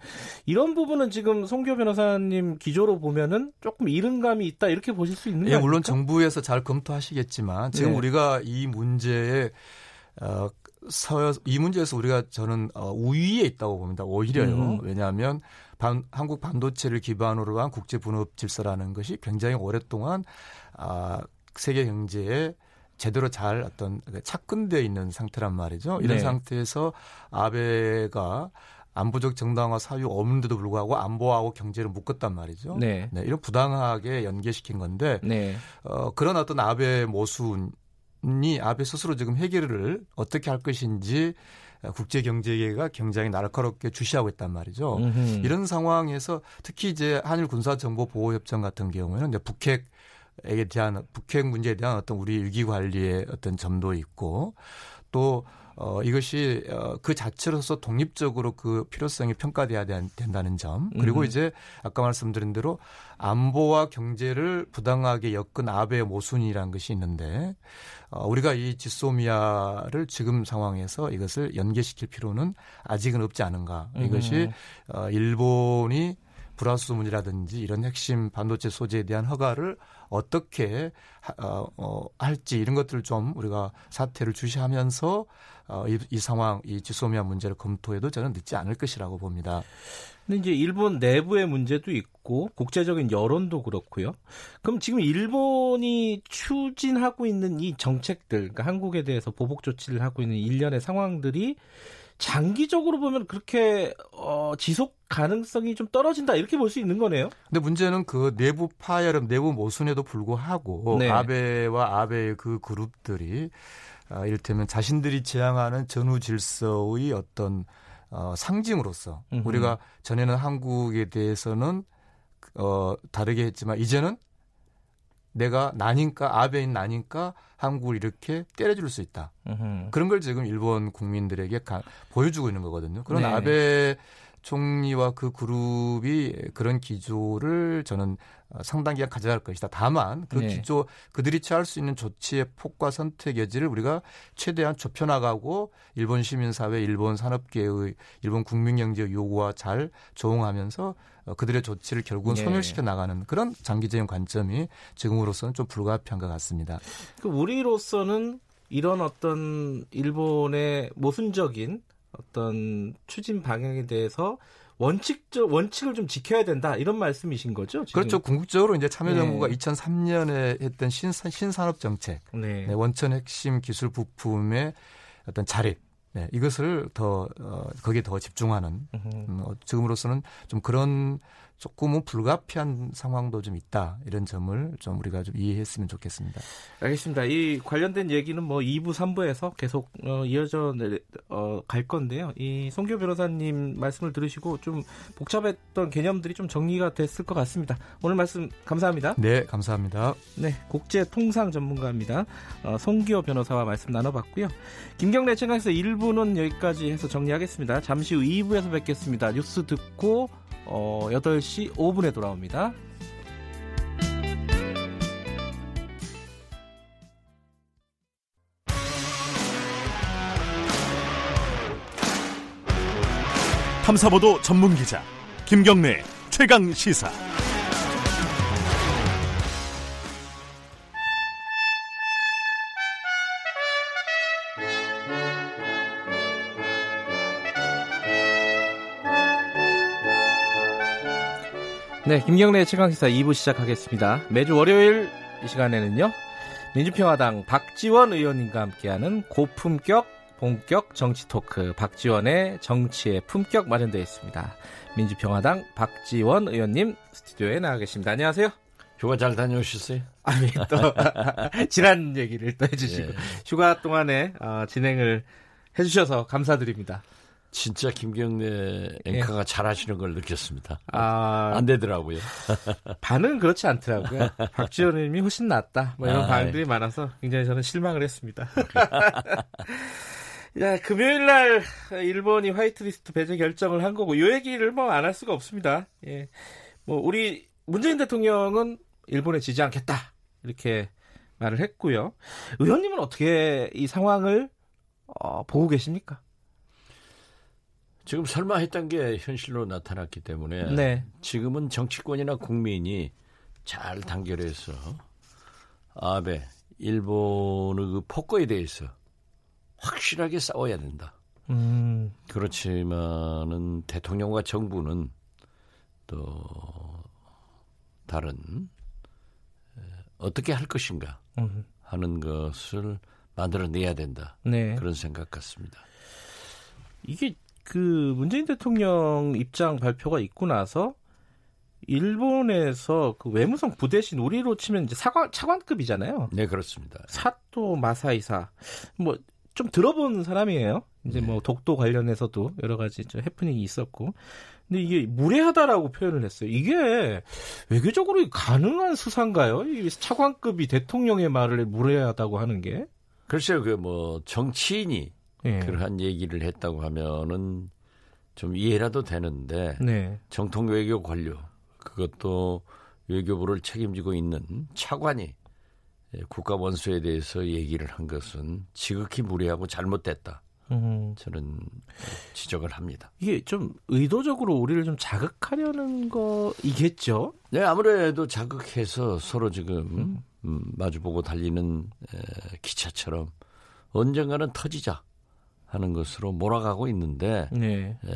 Speaker 2: 이런 부분은 지금 송교 변호사님 기조로 보면은 조금 이른 감이 있다 이렇게 보실 수 있는 거예요?
Speaker 5: 예, 물론 정부에서 잘 검토하시겠지만 지금 네. 우리가 이 문제에 어, 서, 이 문제에서 우리가 저는 어, 우위에 있다고 봅니다. 오히려요. 음. 왜냐하면 반, 한국 반도체를 기반으로 한 국제 분업 질서라는 것이 굉장히 오랫동안 아, 세계 경제에 제대로 잘 어떤 착근되어 있는 상태란 말이죠. 이런 네. 상태에서 아베가 안보적 정당화 사유 없는데도 불구하고 안보하고 경제를 묶었단 말이죠. 네. 네 이런 부당하게 연계시킨 건데 네. 어, 그런 어떤 아베 모순이 아베 스스로 지금 해결을 어떻게 할 것인지 국제 경제계가 굉장히 날카롭게 주시하고 있단 말이죠. 음흠. 이런 상황에서 특히 이제 한일 군사 정보 보호 협정 같은 경우에는 이제 북핵 에 대한 북핵 문제에 대한 어떤 우리 위기 관리의 어떤 점도 있고 또 어, 이것이 어, 그 자체로서 독립적으로 그 필요성이 평가돼야 된다는 점 그리고 음. 이제 아까 말씀드린 대로 안보와 경제를 부당하게 엮은 아베 모순이라는 것이 있는데 어, 우리가 이 지소미아를 지금 상황에서 이것을 연계시킬 필요는 아직은 없지 않은가 이것이 음. 어, 일본이 브라스 문이라든지 이런 핵심 반도체 소재에 대한 허가를 어떻게 어, 어, 할지 이런 것들을 좀 우리가 사태를 주시하면서 어, 이, 이 상황, 이 지소미아 문제를 검토해도 저는 늦지 않을 것이라고 봅니다.
Speaker 2: 근데 이제 일본 내부의 문제도 있고 국제적인 여론도 그렇고요. 그럼 지금 일본이 추진하고 있는 이 정책들, 그러니까 한국에 대해서 보복 조치를 하고 있는 일련의 상황들이 장기적으로 보면 그렇게 어, 지속 가능성이 좀 떨어진다 이렇게 볼 수 있는 거네요.
Speaker 5: 근데 문제는 그 내부 파열음, 내부 모순에도 불구하고 네. 아베와 아베의 그 그룹들이 어, 이를테면 자신들이 지향하는 전후 질서의 어떤 어, 상징으로서 음흠. 우리가 전에는 한국에 대해서는 어, 다르게 했지만 이제는 내가 나니까 아베인 나니까 한국을 이렇게 때려줄 수 있다. 음흠. 그런 걸 지금 일본 국민들에게 가, 보여주고 있는 거거든요. 그런 네. 아베 총리와 그 그룹이 그런 기조를 저는 상당 기간 가져갈 것이다. 다만 그 네. 기조 그들이 취할 수 있는 조치의 폭과 선택 여지를 우리가 최대한 좁혀 나가고 일본 시민 사회, 일본 산업계의 일본 국민 경제 요구와 잘 조응하면서 어, 그들의 조치를 결국은 네. 소멸시켜 나가는 그런 장기적인 관점이 지금으로서는 좀 불가피한 것 같습니다.
Speaker 2: 그 우리로서는 이런 어떤 일본의 모순적인 어떤 추진 방향에 대해서 원칙적 원칙을 좀 지켜야 된다 이런 말씀이신 거죠?
Speaker 5: 지금? 그렇죠. 궁극적으로 이제 참여정부가 네. 2003년에 했던 신산, 신산업 정책, 네. 네, 원천 핵심 기술 부품의 어떤 자립, 네, 이것을 더 어, 거기에 더 집중하는 음, 어, 지금으로서는 좀 그런 조금은 불가피한 상황도 좀 있다 이런 점을 좀 우리가 좀 이해했으면 좋겠습니다.
Speaker 2: 알겠습니다. 이 관련된 얘기는 뭐 2부, 3부에서 계속 어, 이어져 어, 갈 건데요. 이 송교 변호사님 말씀을 들으시고 좀 복잡했던 개념들이 좀 정리가 됐을 것 같습니다. 오늘 말씀 감사합니다.
Speaker 5: 네, 감사합니다.
Speaker 2: 네, 국제 통상 전문가입니다. 어, 송교 변호사와 말씀 나눠봤고요. 김경래 채널에서 1부는 여기까지 해서 정리하겠습니다. 잠시 후 2부에서 뵙겠습니다. 뉴스 듣고 어, 8시 5분에 돌아옵니다.
Speaker 1: 탐사보도 전문 기자 김경래 최강 시사.
Speaker 2: 네, 김경래 최강시사 2부 시작하겠습니다. 매주 월요일 이 시간에는요. 민주평화당 박지원 의원님과 함께하는 고품격 본격 정치 토크 박지원의 정치의 품격 마련되어 있습니다. 민주평화당 박지원 의원님 스튜디오에 나와 계십니다. 안녕하세요.
Speaker 6: 휴가 잘 다녀오셨어요?
Speaker 2: 아니 또 지난 얘기를 또 해주시고 예. 휴가 동안에 어, 진행을 해주셔서 감사드립니다.
Speaker 6: 진짜 김경래 앵커가 예. 잘하시는 걸 느꼈습니다. 아, 안 되더라고요.
Speaker 2: 반응은 그렇지 않더라고요. 박지원 의원님이 훨씬 낫다. 뭐 이런 아, 반응들이 예. 많아서 굉장히 저는 실망을 했습니다. 야, 금요일 날 일본이 화이트리스트 배제 결정을 한 거고 이 얘기를 뭐 안 할 수가 없습니다. 예. 뭐 우리 문재인 대통령은 일본에 지지 않겠다. 이렇게 말을 했고요. 의원님은 어떻게 이 상황을 어, 보고 계십니까?
Speaker 6: 지금 설마 했던 게 현실로 나타났기 때문에 네. 지금은 정치권이나 국민이 잘 단결해서 아베 일본의 그 폭거에 대해서 확실하게 싸워야 된다. 음. 그렇지만은 대통령과 정부는 또 다른 어떻게 할 것인가 음. 하는 것을 만들어내야 된다. 네. 그런 생각 같습니다.
Speaker 2: 이게 그 문재인 대통령 입장 발표가 있고 나서 일본에서 그 외무성 부대신 우리로 치면 이제 사관 차관급이잖아요.
Speaker 6: 네, 그렇습니다.
Speaker 2: 사토 마사이사 뭐 좀 들어본 사람이에요. 이제 네. 뭐 독도 관련해서도 여러 가지 좀 해프닝이 있었고. 근데 이게 무례하다라고 표현을 했어요. 이게 외교적으로 가능한 수사인가요? 이 차관급이 대통령의 말을 무례하다고 하는 게?
Speaker 6: 글쎄요, 그 뭐 정치인이 예. 그러한 얘기를 했다고 하면은 좀 이해라도 되는데 네. 정통 외교 관료 그것도 외교부를 책임지고 있는 차관이 국가 원수에 대해서 얘기를 한 것은 지극히 무례하고 잘못됐다. 음. 저는 지적을 합니다.
Speaker 2: 이게 좀 의도적으로 우리를 좀 자극하려는 거이겠죠?
Speaker 6: 네, 아무래도 자극해서 서로 지금 음. 음, 마주보고 달리는 에, 기차처럼 언젠가는 터지자 하는 것으로 몰아가고 있는데 네. 에,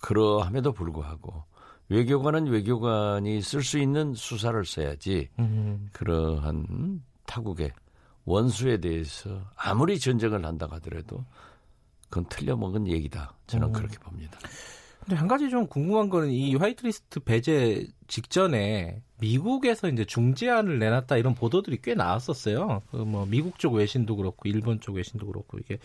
Speaker 6: 그러함에도 불구하고 외교관은 외교관이 쓸 수 있는 수사를 써야지 음. 그러한 타국의 원수에 대해서 아무리 전쟁을 한다 하더라도 그건 틀려먹은 얘기다. 저는 음. 그렇게 봅니다.
Speaker 2: 근데 한 가지 좀 궁금한 거는 이 화이트리스트 배제 직전에 미국에서 이제 중재안을 내놨다 이런 보도들이 꽤 나왔었어요. 그 뭐 미국 쪽 외신도 그렇고 일본 쪽 외신도 그렇고 이게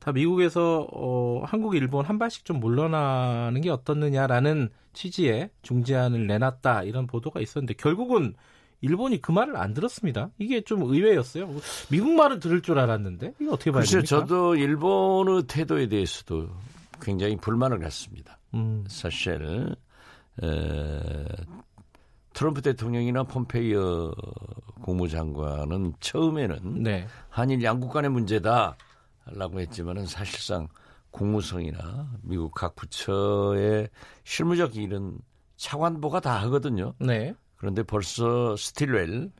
Speaker 2: 다 미국에서 어, 한국, 일본 한 발씩 좀 물러나는 게 어떻느냐라는 취지의 중재안을 내놨다 이런 보도가 있었는데 결국은 일본이 그 말을 안 들었습니다. 이게 좀 의외였어요. 미국 말은 들을 줄 알았는데 이게 어떻게 봐야 됩니까?
Speaker 6: 저도 일본의 태도에 대해서도 굉장히 불만을 갖습니다. 음. 사실 에, 트럼프 대통령이나 폼페이어 국무장관은 처음에는 네. 한일 양국 간의 문제다. 라고 했지만은 사실상 국무성이나 미국 각 부처의 실무적 일은 차관보가 다 하거든요. 네. 그런데 벌써 스틸웰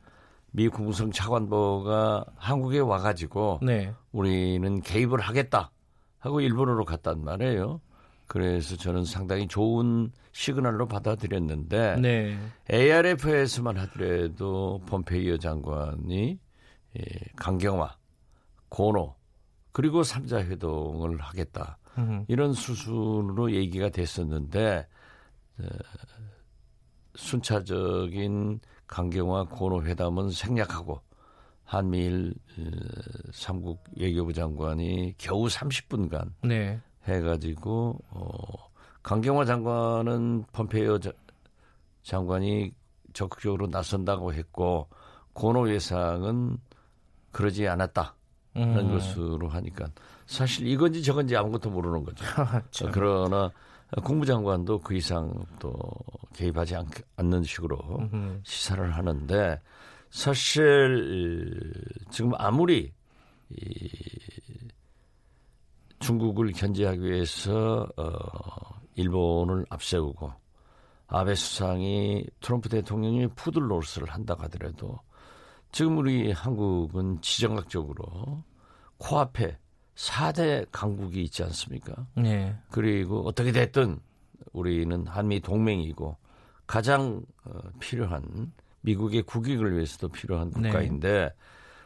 Speaker 6: 미 국무성 차관보가 한국에 와가지고 네. 우리는 개입을 하겠다 하고 일본으로 갔단 말이에요. 그래서 저는 상당히 좋은 시그널로 받아들였는데 네. ARF에서만 하더라도 폼페이어 장관이 예, 강경화, 고노 그리고 3자 회동을 하겠다. 음. 이런 수순으로 얘기가 됐었는데 어, 순차적인 강경화 고노 회담은 생략하고 한미일 어, 삼국 외교부 장관이 겨우 30분간 네. 해가지고 어, 강경화 장관은 펌페이오 장관이 적극적으로 나선다고 했고 고노 예상은 그러지 않았다. 하는 음. 것으로 하니까 사실 이건지 저건지 아무것도 모르는 거죠. 그렇죠. 그러나 국무장관도 그 이상 또 개입하지 않, 는 식으로 음흠. 시사를 하는데 사실 지금 아무리 이 중국을 견제하기 위해서 어 일본을 앞세우고 아베 수상이 트럼프 대통령이 푸들 노릇을 한다 하더라도 지금 우리 한국은 지정학적으로 코앞에 4대 강국이 있지 않습니까? 네. 그리고 어떻게 됐든 우리는 한미 동맹이고 가장 어, 필요한 미국의 국익을 위해서도 필요한 네. 국가인데 네.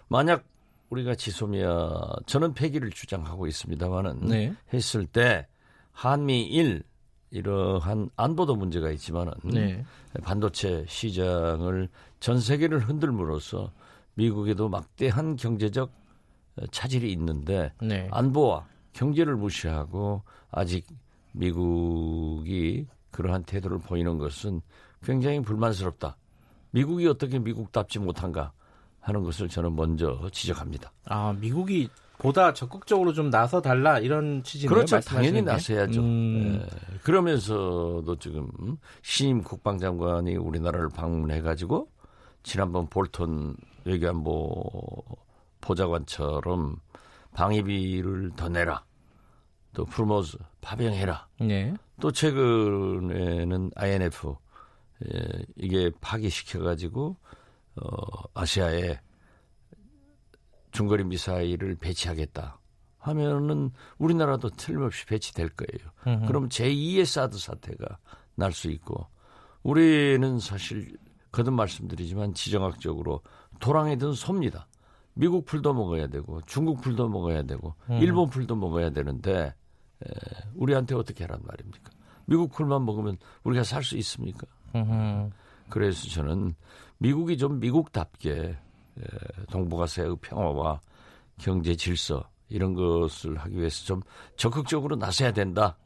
Speaker 6: 만약 우리가 지소미아 저는 폐기를 주장하고 있습니다만은 네. 했을 때 한미일 이러한 안보도 문제가 있지만은 네. 반도체 시장을 전 세계를 흔들므로써 미국에도 막대한 경제적 차질이 있는데 네. 안보와 경제를 무시하고 아직 미국이 그러한 태도를 보이는 것은 굉장히 불만스럽다. 미국이 어떻게 미국답지 못한가 하는 것을 저는 먼저 지적합니다.
Speaker 2: 아, 미국이 보다 적극적으로 좀 나서 달라 이런 취지네요.
Speaker 6: 그렇죠. 당연히 나서야죠. 음. 네. 그러면서도 지금 신임 국방장관이 우리나라를 방문해 가지고 지난번 볼턴 외교안보 보좌관처럼 방위비를 더 내라. 또 프로모즈 파병해라. 네. 또 최근에는 INF 예, 이게 파기시켜 가지고 어 아시아에 중거리 미사일을 배치하겠다 하면은 우리나라도 틀림없이 배치될 거예요. 으흠. 그럼 제2의 사드 사태가 날 수 있고 우리는 사실 거듭 말씀드리지만 지정학적으로 도랑이든 섭니다. 미국 풀도 먹어야 되고 중국 풀도 먹어야 되고 음. 일본 풀도 먹어야 되는데 에, 우리한테 어떻게 하란 말입니까? 미국 풀만 먹으면 우리가 살 수 있습니까? 음흠. 그래서 저는 미국이 좀 미국답게 동북아시아의 평화와 경제 질서 이런 것을 하기 위해서 좀 적극적으로 나서야 된다.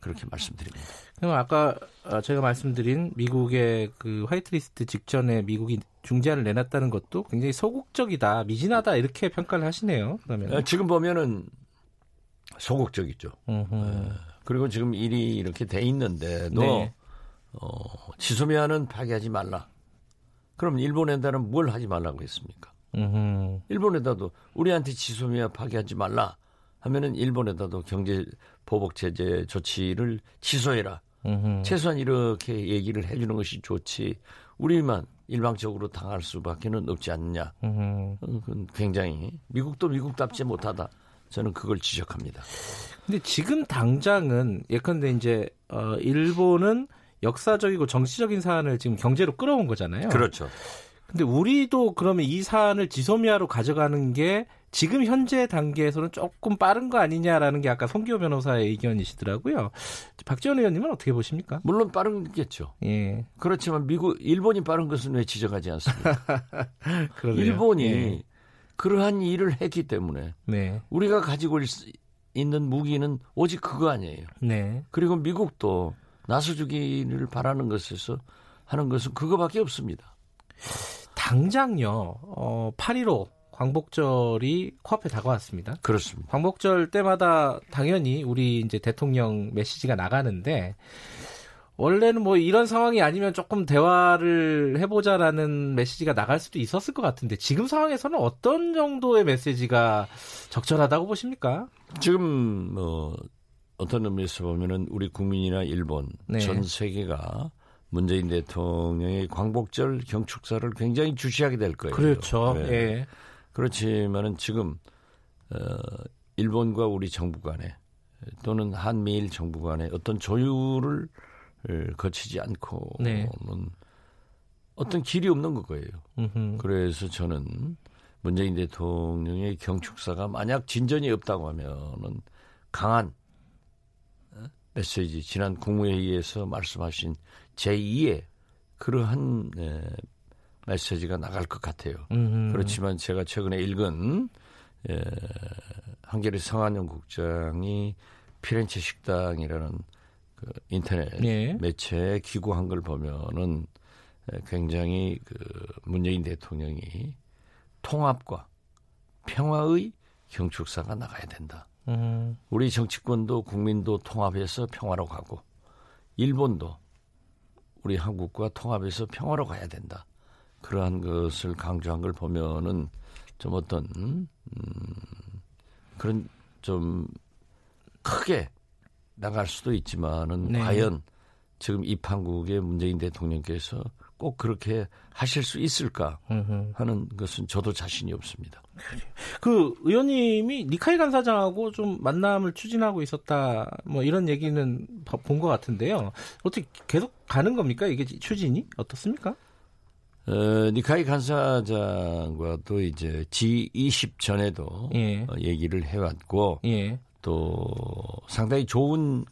Speaker 6: 그렇게 말씀드립니다.
Speaker 2: 그럼 아까 어, 제가 말씀드린 미국의 그 화이트리스트 직전에 미국이 중재안을 내놨다는 것도 굉장히 소극적이다, 미진하다 이렇게 평가를 하시네요. 그러면
Speaker 6: 어, 지금 보면은 소극적이죠. 네. 그리고 지금 일이 이렇게 돼 있는데도 네. 어, 지소미아는 파기하지 말라. 그럼 일본에다는 뭘 하지 말라고 했습니까? 음흠. 일본에다도 우리한테 지소미아 파기하지 말라 하면은 일본에다도 경제 보복 제재 조치를 취소해라. 음흠. 최소한 이렇게 얘기를 해주는 것이 좋지. 우리만 일방적으로 당할 수밖에는 없지 않느냐. 음, 그건 굉장히 미국도 미국답지 못하다. 저는 그걸 지적합니다.
Speaker 2: 근데 지금 당장은 예컨대 이제 어 일본은 역사적이고 정치적인 사안을 지금 경제로 끌어온 거잖아요.
Speaker 6: 그렇죠.
Speaker 2: 근데 우리도 그러면 이 사안을 지소미아로 가져가는 게 지금 현재 단계에서는 조금 빠른 거 아니냐라는 게 아까 송기호 변호사의 의견이시더라고요. 박지원 의원님은 어떻게 보십니까?
Speaker 6: 물론 빠른겠죠. 예. 그렇지만 미국, 일본이 빠른 것은 왜 지적하지 않습니까? 일본이 예. 그러한 일을 했기 때문에 네. 우리가 가지고 있 는 무기는 오직 그거 아니에요. 네. 그리고 미국도 나서주기를 바라는 것에서 하는 것은 그거밖에 없습니다.
Speaker 2: 당장요, 어, 8.15 광복절이 코앞에 다가왔습니다.
Speaker 6: 그렇습니다.
Speaker 2: 광복절 때마다 당연히 우리 이제 대통령 메시지가 나가는데 원래는 뭐 이런 상황이 아니면 조금 대화를 해보자라는 메시지가 나갈 수도 있었을 것 같은데 지금 상황에서는 어떤 정도의 메시지가 적절하다고 보십니까?
Speaker 6: 지금 뭐 어떤 의미에서 보면은 우리 국민이나 일본 네. 전 세계가 문재인 대통령의 광복절 경축사를 굉장히 주시하게 될 거예요.
Speaker 2: 그렇죠. 네. 예.
Speaker 6: 그렇지만은 지금 어 일본과 우리 정부 간에 또는 한미일 정부 간에 어떤 조율을 거치지 않고는 네. 어떤 길이 없는 거예요. 음흠. 그래서 저는 문재인 대통령의 경축사가 만약 진전이 없다고 하면은 강한 메시지 지난 국무회의에서 말씀하신 제2의 그러한 에, 메시지가 나갈 것 같아요. 음흠. 그렇지만 제가 최근에 읽은 에, 한겨레 성한영 국장이 피렌체 식당이라는 그 인터넷 예. 매체에 기고한 걸 보면은 굉장히 그 문재인 대통령이 통합과 평화의 경축사가 나가야 된다. 음. 우리 정치권도 국민도 통합해서 평화로 가고 일본도 우리 한국과 통합해서 평화로 가야 된다. 그러한 것을 강조한 걸 보면은 좀 어떤 음, 그런 좀 크게 나갈 수도 있지만은 네. 과연 지금 입한국의 문재인 대통령께서 꼭 그렇게 하실 수 있을까 하는 것은 저도 자신이 없습니다.
Speaker 2: 그 의원님이 니카이 간사장하고 좀 만남을 추진하고 있었다 뭐 이런 얘기는 본 것 같은데요. 어떻게 계속 가는 겁니까? 이게 추진이 어떻습니까?
Speaker 6: 어, 니카이 간사장과도 이제 G20 전에도 예. 어, 얘기를 해왔고 예. 또 상당히 좋은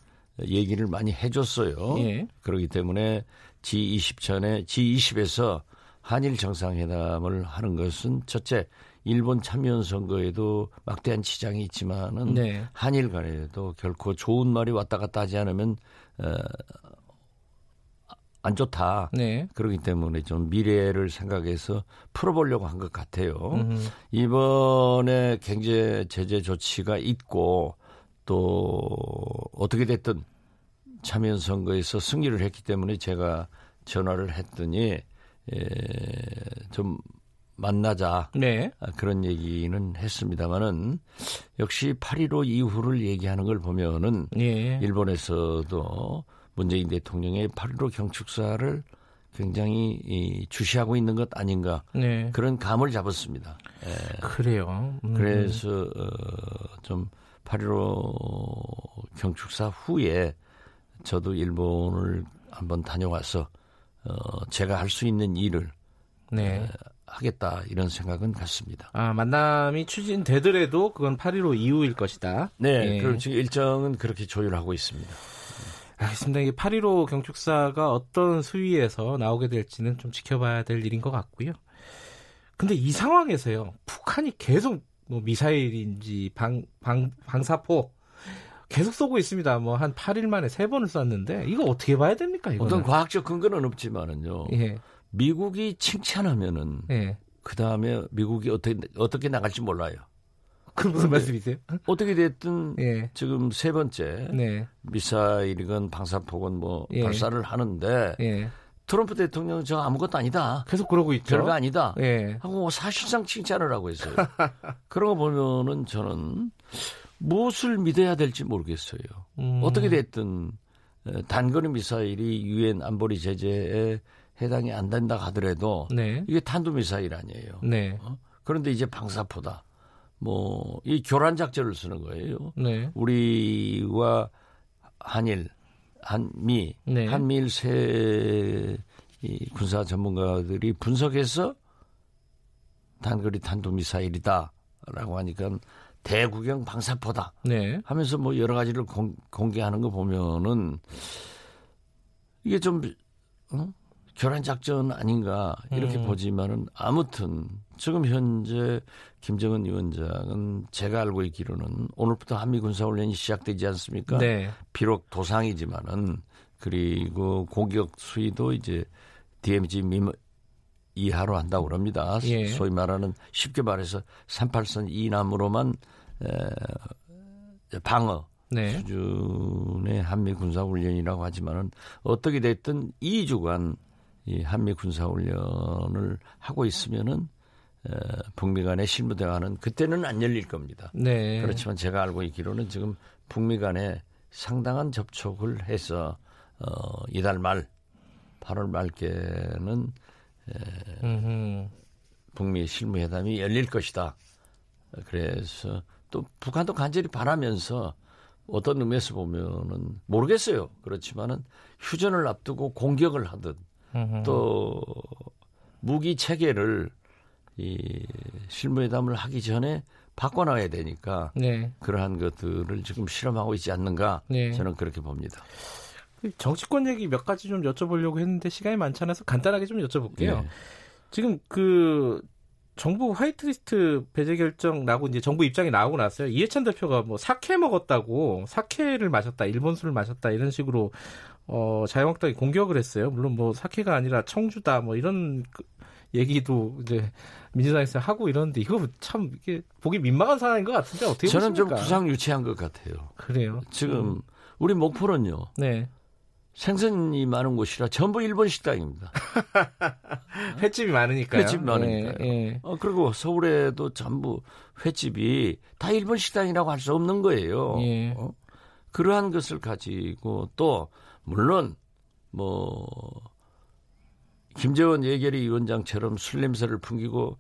Speaker 6: 얘기를 많이 해줬어요. 예. 그렇기 때문에 G20 전에 G20에서 한일 정상회담을 하는 것은 첫째 일본 참여연 선거에도 막대한 지장이 있지만은 네. 한일 간에도 결코 좋은 말이 왔다 갔다 하지 않으면 어, 안 좋다. 네. 그렇기 때문에 좀 미래를 생각해서 풀어보려고 한 것 같아요. 음흠. 이번에 경제 제재 조치가 있고 또 어떻게 됐든 참여연 선거에서 승리를 했기 때문에 제가 전화를 했더니 에, 좀 만나자 네. 아, 그런 얘기는 했습니다마는 역시 8.15 이후를 얘기하는 걸 보면은 예. 일본에서도 문재인 대통령의 8.15 경축사를 굉장히 이, 주시하고 있는 것 아닌가 네. 그런 감을 잡았습니다.
Speaker 2: 예. 그래요.
Speaker 6: 음. 그래서 어, 좀8.15 경축사 후에 저도 일본을 한번 다녀와서 어, 제가 할 수 있는 일을 네. 하겠다 이런 생각은 같습니다.
Speaker 2: 아 만남이 추진되더라도 그건 8.15 이후일 것이다.
Speaker 6: 네, 예. 그럼 지금 일정은 그렇게 조율하고 있습니다.
Speaker 2: 알겠습니다. 이게 8.15 경축사가 어떤 수위에서 나오게 될지는 좀 지켜봐야 될 일인 것 같고요. 근데 이 상황에서요, 북한이 계속 뭐 미사일인지 방, 방, 방사포 계속 쏘고 있습니다. 뭐 한 8일 만에 3번을 쐈는데 이거 어떻게 봐야 됩니까? 이거는?
Speaker 6: 어떤 과학적 근거는 없지만은요. 예. 미국이 칭찬하면은 예. 그 다음에 미국이 어떻게 어떻게 나갈지 몰라요.
Speaker 2: 그 무슨 말씀이세요?
Speaker 6: 어떻게 됐든 예. 지금 세 번째 네. 미사일이건 방사포건 뭐 예. 발사를 하는데 예. 트럼프 대통령 저 아무것도 아니다.
Speaker 2: 계속 그러고 있죠.
Speaker 6: 별거 아니다. 예. 하고 사실상 칭찬을 하고 있어요. 그런 거 보면은 저는 무엇을 믿어야 될지 모르겠어요. 음. 어떻게 됐든 단거리 미사일이 유엔 안보리 제재에 해당이 안 된다 하더라도 네. 이게 탄도미사일 아니에요. 네. 어? 그런데 이제 방사포다. 뭐 이 교란 작전을 쓰는 거예요. 네. 우리와 한일, 한미, 네. 한미일 세 군사 전문가들이 분석해서 단거리 탄도미사일이다라고 하니까 대구경 방사포다 네. 하면서 뭐 여러 가지를 공, 공개하는 거 보면은 이게 좀 어? 교란 작전 아닌가 이렇게 음. 보지만은 아무튼 지금 현재 김정은 위원장은 제가 알고 있기로는 오늘부터 한미 군사 훈련이 시작되지 않습니까? 네. 비록 도상이지만은 그리고 공격 수위도 이제 DMZ 미 이하로 한다고 그럽니다. 예. 소위 말하는 쉽게 말해서 38선 이남으로만 에, 방어 네. 수준의 한미 군사 훈련이라고 하지만은 어떻게 됐든 2주간 이 한미 군사 훈련을 하고 있으면은 에, 북미 간의 실무 대화는 그때는 안 열릴 겁니다. 네. 그렇지만 제가 알고 있기로는 지금 북미 간에 상당한 접촉을 해서 어, 이달 말 8월 말께는 에, 북미 실무 회담이 열릴 것이다. 그래서 또 북한도 간절히 바라면서 어떤 의미에서 보면은 모르겠어요. 그렇지만은 휴전을 앞두고 공격을 하듯 또 무기 체계를 이 실무회담을 하기 전에 바꿔놔야 되니까 네. 그러한 것들을 지금 실험하고 있지 않는가 네. 저는 그렇게 봅니다.
Speaker 2: 정치권 얘기 몇 가지 좀 여쭤보려고 했는데 시간이 많지 않아서 간단하게 좀 여쭤볼게요. 네. 지금 그 정부 화이트리스트 배제 결정 나고 이제 정부 입장이 나오고 났어요. 이해찬 대표가 뭐 사케 먹었다고 사케를 마셨다, 일본 술을 마셨다 이런 식으로 어, 자유한국당이 공격을 했어요. 물론 뭐 사케가 아니라 청주다 뭐 이런 그 얘기도 이제 민주당에서 하고 이러는데 이거 참 이게 보기 민망한 상황인 것 같은데 어떻게
Speaker 6: 저는
Speaker 2: 보십니까?
Speaker 6: 좀 구상 유치한 것 같아요.
Speaker 2: 그래요.
Speaker 6: 지금 음. 우리 목포는요. 네. 생선이 많은 곳이라 전부 일본 식당입니다.
Speaker 2: 횟집이 많으니까요.
Speaker 6: 횟집이 많으니까요. 예, 예. 어, 그리고 서울에도 전부 횟집이 다 일본 식당이라고 할 수 없는 거예요. 예. 어? 그러한 것을 가지고 또 물론 뭐 김재원 예결위 위원장처럼 술 냄새를 풍기고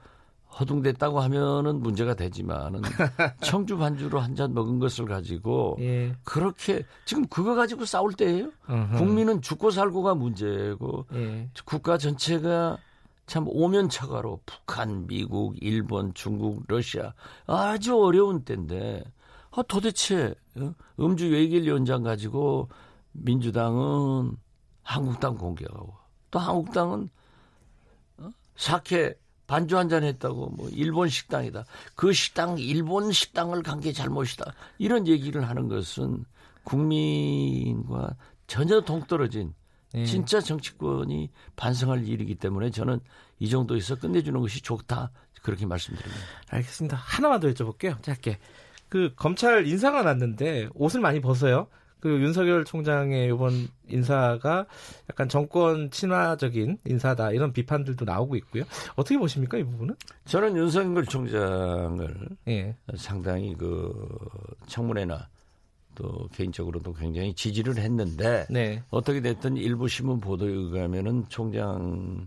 Speaker 6: 허둥댔다고 하면은 문제가 되지만은 청주 반주로 한 잔 먹은 것을 가지고 예. 그렇게 지금 그거 가지고 싸울 때예요. 어허. 국민은 죽고 살고가 문제고 예. 국가 전체가 참 오면차가로 북한, 미국, 일본, 중국, 러시아 아주 어려운 때인데 아, 도대체 어? 음주 외길 위원장 가지고 민주당은 한국당 공격하고 또 한국당은 어? 사케 반주 한 잔 했다고 뭐 일본 식당이다. 그 식당 일본 식당을 간 게 잘못이다. 이런 얘기를 하는 것은 국민과 전혀 동떨어진 네. 진짜 정치권이 반성할 일이기 때문에 저는 이 정도에서 끝내주는 것이 좋다. 그렇게 말씀드립니다.
Speaker 2: 알겠습니다. 하나만 더 여쭤볼게요. 짧게. 그 검찰 인사가 났는데 옷을 많이 벗어요. 그 윤석열 총장의 이번 인사가 약간 정권 친화적인 인사다 이런 비판들도 나오고 있고요. 어떻게 보십니까 이 부분은?
Speaker 6: 저는 윤석열 총장을 예. 상당히 그 청문회나 또 개인적으로도 굉장히 지지를 했는데 네. 어떻게 됐든 일부 신문 보도에 의하면은 총장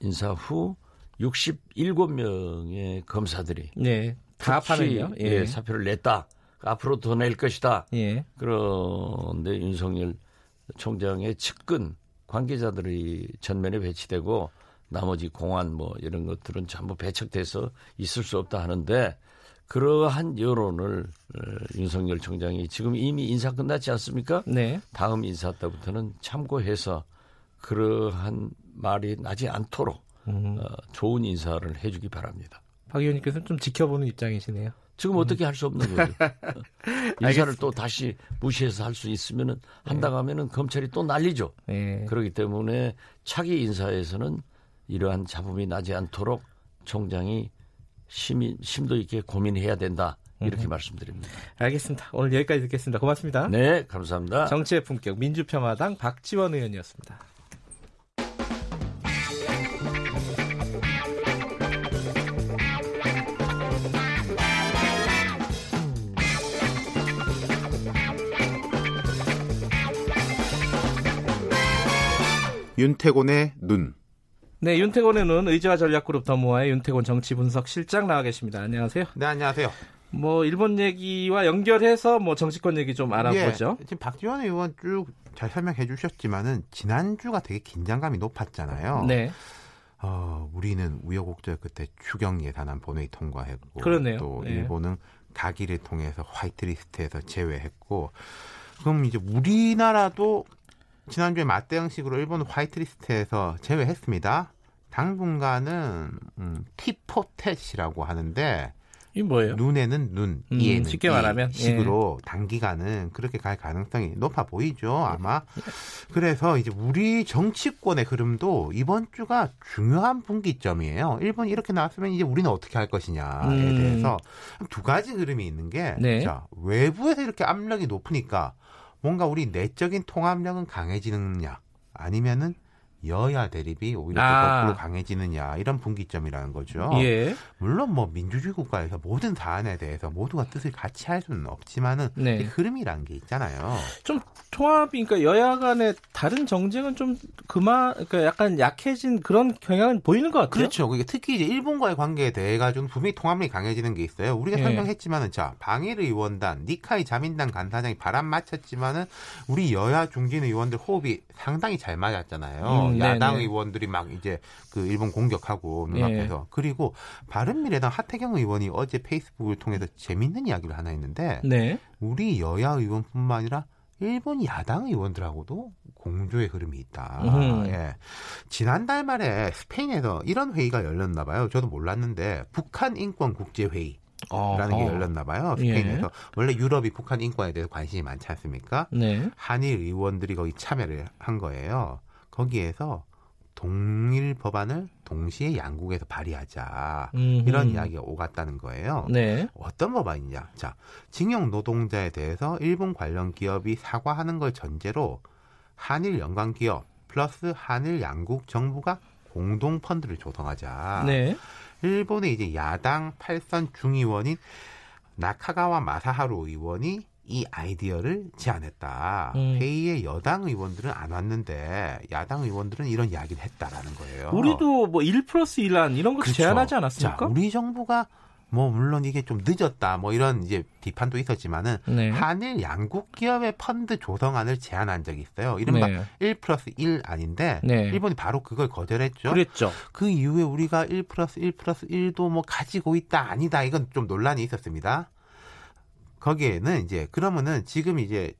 Speaker 6: 인사 후 67명의 검사들이 네.
Speaker 2: 다합하는요
Speaker 6: 예. 예, 사표를 냈다. 앞으로 더 낼 것이다. 예. 그런데 윤석열 총장의 측근 관계자들이 전면에 배치되고 나머지 공안 뭐 이런 것들은 전부 배척돼서 있을 수 없다 하는데 그러한 여론을 어, 윤석열 총장이 지금 이미 인사 끝났지 않습니까? 네. 다음 인사 때부터는 참고해서 그러한 말이 나지 않도록 음. 어, 좋은 인사를 해주기 바랍니다.
Speaker 2: 박 의원님께서는 좀 지켜보는 입장이시네요.
Speaker 6: 지금 음. 어떻게 할 수 없는 거죠. 인사를 또 다시 무시해서 할 수 있으면은 한다 네. 하면은 검찰이 또 난리죠. 네. 그렇기 때문에 차기 인사에서는 이러한 잡음이 나지 않도록 총장이 심이, 심도 있게 고민해야 된다. 이렇게 음. 말씀드립니다.
Speaker 2: 알겠습니다. 오늘 여기까지 듣겠습니다. 고맙습니다.
Speaker 6: 네, 감사합니다.
Speaker 2: 정치의 품격 민주평화당 박지원 의원이었습니다.
Speaker 7: 윤태곤의 눈.
Speaker 2: 네, 윤태곤의 눈 의지와 전략그룹 더모아의 윤태곤 정치분석 실장 나와 계십니다. 안녕하세요.
Speaker 7: 네, 안녕하세요.
Speaker 2: 뭐 일본 얘기와 연결해서 뭐 정치권 얘기 좀 알아보죠.
Speaker 7: 예, 지금 박지원 의원 쭉 잘 설명해 주셨지만은 지난주가 되게 긴장감이 높았잖아요. 네. 어, 우리는 우여곡절 끝에 추경 예산안 본회의 통과했고 그러네요. 또 네. 일본은 가기를 통해서 화이트리스트에서 제외했고 그럼 이제 우리나라도 지난주에 맞대응식으로 일본 화이트리스트에서 제외했습니다. 당분간은 음, 티포텟이라고 하는데
Speaker 2: 이 뭐예요?
Speaker 7: 눈에는 눈,
Speaker 2: 음, 이에는 쉽게 말하면
Speaker 7: 식으로 예. 단기간은 그렇게 갈 가능성이 높아 보이죠 아마. 그래서 이제 우리 정치권의 흐름도 이번 주가 중요한 분기점이에요. 일본이 이렇게 나왔으면 이제 우리는 어떻게 할 것이냐에 음. 대해서 두 가지 흐름이 있는 게 네. 자, 외부에서 이렇게 압력이 높으니까 뭔가 우리 내적인 통합력은 강해지느냐? 아니면은 여야 대립이 오히려 아. 거꾸로 강해지느냐 이런 분기점이라는 거죠. 예. 물론 뭐 민주주의 국가에서 모든 사안에 대해서 모두가 뜻을 같이 할 수는 없지만은 네. 흐름이란 게 있잖아요.
Speaker 2: 좀 통합이 그러니까 여야 간의 다른 정쟁은 좀 그만 그러니까 약간 약해진 그런 경향은 보이는 것 같아요.
Speaker 7: 그렇죠. 그게 특히 이제 일본과의 관계에 대해 가지고 분명히 통합력이 강해지는 게 있어요. 우리가 예. 설명했지만은 자 방일 의원단 니카이 자민당 간사장이 바람 맞췄지만은 우리 여야 중진 의원들 호흡이 상당히 잘 맞았잖아요. 음, 야당 네네. 의원들이 막 이제 그 일본 공격하고 눈앞에서 예. 그리고 바른미래당 하태경 의원이 어제 페이스북을 통해서 재밌는 이야기를 하나 했는데 네. 우리 여야 의원뿐만 아니라 일본 야당 의원들하고도 공조의 흐름이 있다. 음. 예. 지난달 말에 스페인에서 이런 회의가 열렸나 봐요. 저도 몰랐는데 북한 인권 국제 회의. 라는 게 열렸나 봐요. 스페인에서. 예. 원래 유럽이 북한 인권에 대해서 관심이 많지 않습니까? 네. 한일 의원들이 거기 참여를 한 거예요. 거기에서 동일 법안을 동시에 양국에서 발의하자 음흠. 이런 이야기가 오갔다는 거예요. 네. 어떤 법안이냐? 자, 징용 노동자에 대해서 일본 관련 기업이 사과하는 걸 전제로 한일 연관 기업 플러스 한일 양국 정부가 공동 펀드를 조성하자. 네. 일본의 이제 야당 8선 중의원인 나카가와 마사하루 의원이 이 아이디어를 제안했다. 음. 회의에 여당 의원들은 안 왔는데 야당 의원들은 이런 이야기를 했다라는 거예요.
Speaker 2: 우리도 뭐 1 플러스 1안 이런 거 그렇죠. 제안하지 않았습니까?
Speaker 7: 자, 우리 정부가 뭐 물론 이게 좀 늦었다 뭐 이런 이제 비판도 있었지만은 네. 한일 양국 기업의 펀드 조성안을 제안한 적이 있어요. 이른바 네. 1 플러스 1 안인데 네. 일본이 바로 그걸 거절했죠.
Speaker 2: 그랬죠.
Speaker 7: 그 이후에 우리가 1 플러스 1 플러스 1도 뭐 가지고 있다 아니다 이건 좀 논란이 있었습니다. 거기에는 이제 그러면은 지금 이제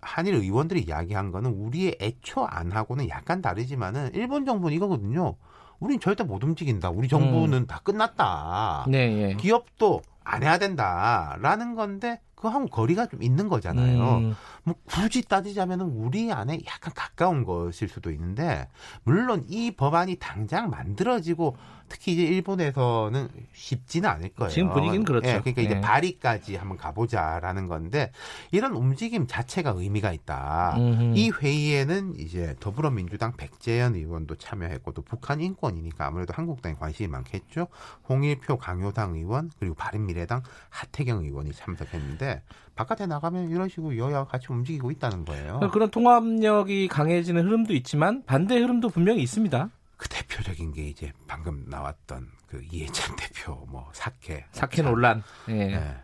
Speaker 7: 한일 의원들이 이야기한 거는 우리의 애초 안하고는 약간 다르지만은 일본 정부는 이거거든요. 우린 절대 못 움직인다. 우리 정부는 음. 다 끝났다. 네, 예. 기업도 안 해야 된다라는 건데 그하고 거리가 좀 있는 거잖아요. 음. 뭐 굳이 따지자면은 우리 안에 약간 가까운 것일 수도 있는데 물론 이 법안이 당장 만들어지고 특히 이제 일본에서는 쉽지는 않을 거예요.
Speaker 2: 지금 분위기는 그렇죠. 예,
Speaker 7: 그러니까 이제 네. 발의까지 한번 가보자라는 건데 이런 움직임 자체가 의미가 있다. 음흠. 이 회의에는 이제 더불어민주당 백재현 의원도 참여했고 또 북한 인권이니까 아무래도 한국당에 관심이 많겠죠. 홍일표 강효당 의원 그리고 바른미래당 하태경 의원이 참석했는데 바깥에 나가면 이런 식으로 여야가 같이 움직이고 있다는 거예요.
Speaker 2: 그런 통합력이 강해지는 흐름도 있지만 반대 흐름도 분명히 있습니다.
Speaker 7: 그 대표적인 게 이제 방금 나왔던 그 이해찬 대표 뭐 사케
Speaker 2: 사케 논란. 예. 네.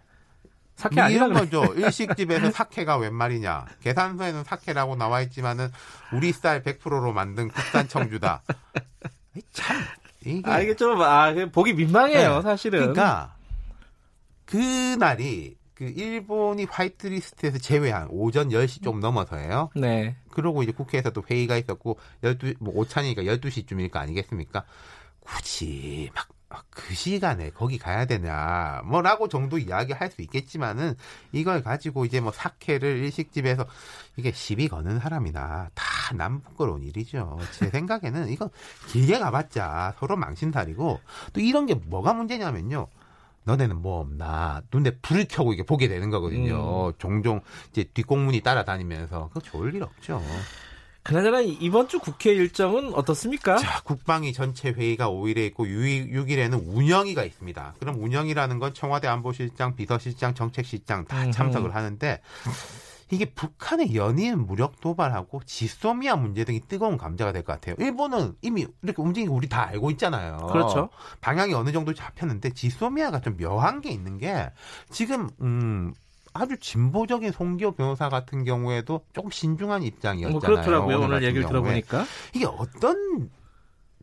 Speaker 7: 사케 아니라 거죠. 일식집에서 사케가 웬 말이냐. 계산서에는 사케라고 나와 있지만은 우리 쌀 100%로 만든 국산 청주다. 참
Speaker 2: 이게 아 이게 좀 아 보기 민망해요, 네. 사실은.
Speaker 7: 그러니까 그 날이 그 일본이 화이트리스트에서 제외한 오전 10시 좀 넘어서예요. 네. 그러고 이제 국회에서 도 회의가 있었고 12, 뭐 오찬이니까 12시쯤일 거 아니겠습니까? 굳이 막그 시간에 거기 가야 되냐 뭐라고 정도 이야기할 수 있겠지만은 이걸 가지고 이제 뭐 사케를 일식집에서 이게 시비 거는 사람이나 다 남부끄러운 일이죠. 제 생각에는 이거 길게 가봤자 서로 망신살이고 또 이런 게 뭐가 문제냐면요. 너네는 뭐 없나 눈에 불을 켜고 이게 보게 되는 거거든요. 음. 종종 이제 뒷공문이 따라다니면서 그거 좋을 일 없죠.
Speaker 2: 그나저나 이번 주 국회 일정은 어떻습니까?
Speaker 7: 자, 국방위 전체 회의가 5일에 있고 6일, 에는 운영위가 있습니다. 그럼 운영이라는 건 청와대 안보실장, 비서실장, 정책실장 다 참석을 하는데 이게 북한의 연이은 무력 도발하고 지소미아 문제 등이 뜨거운 감자가 될 것 같아요. 일본은 이미 이렇게 움직이고 우리 다 알고 있잖아요.
Speaker 2: 그렇죠.
Speaker 7: 방향이 어느 정도 잡혔는데 지소미아가 좀 묘한 게 있는 게 지금 음 아주 진보적인 송기호 변호사 같은 경우에도 조금 신중한 입장이었잖아요. 뭐
Speaker 2: 그렇더라고요. 오늘, 오늘 얘기를 경우에. 들어보니까
Speaker 7: 이게 어떤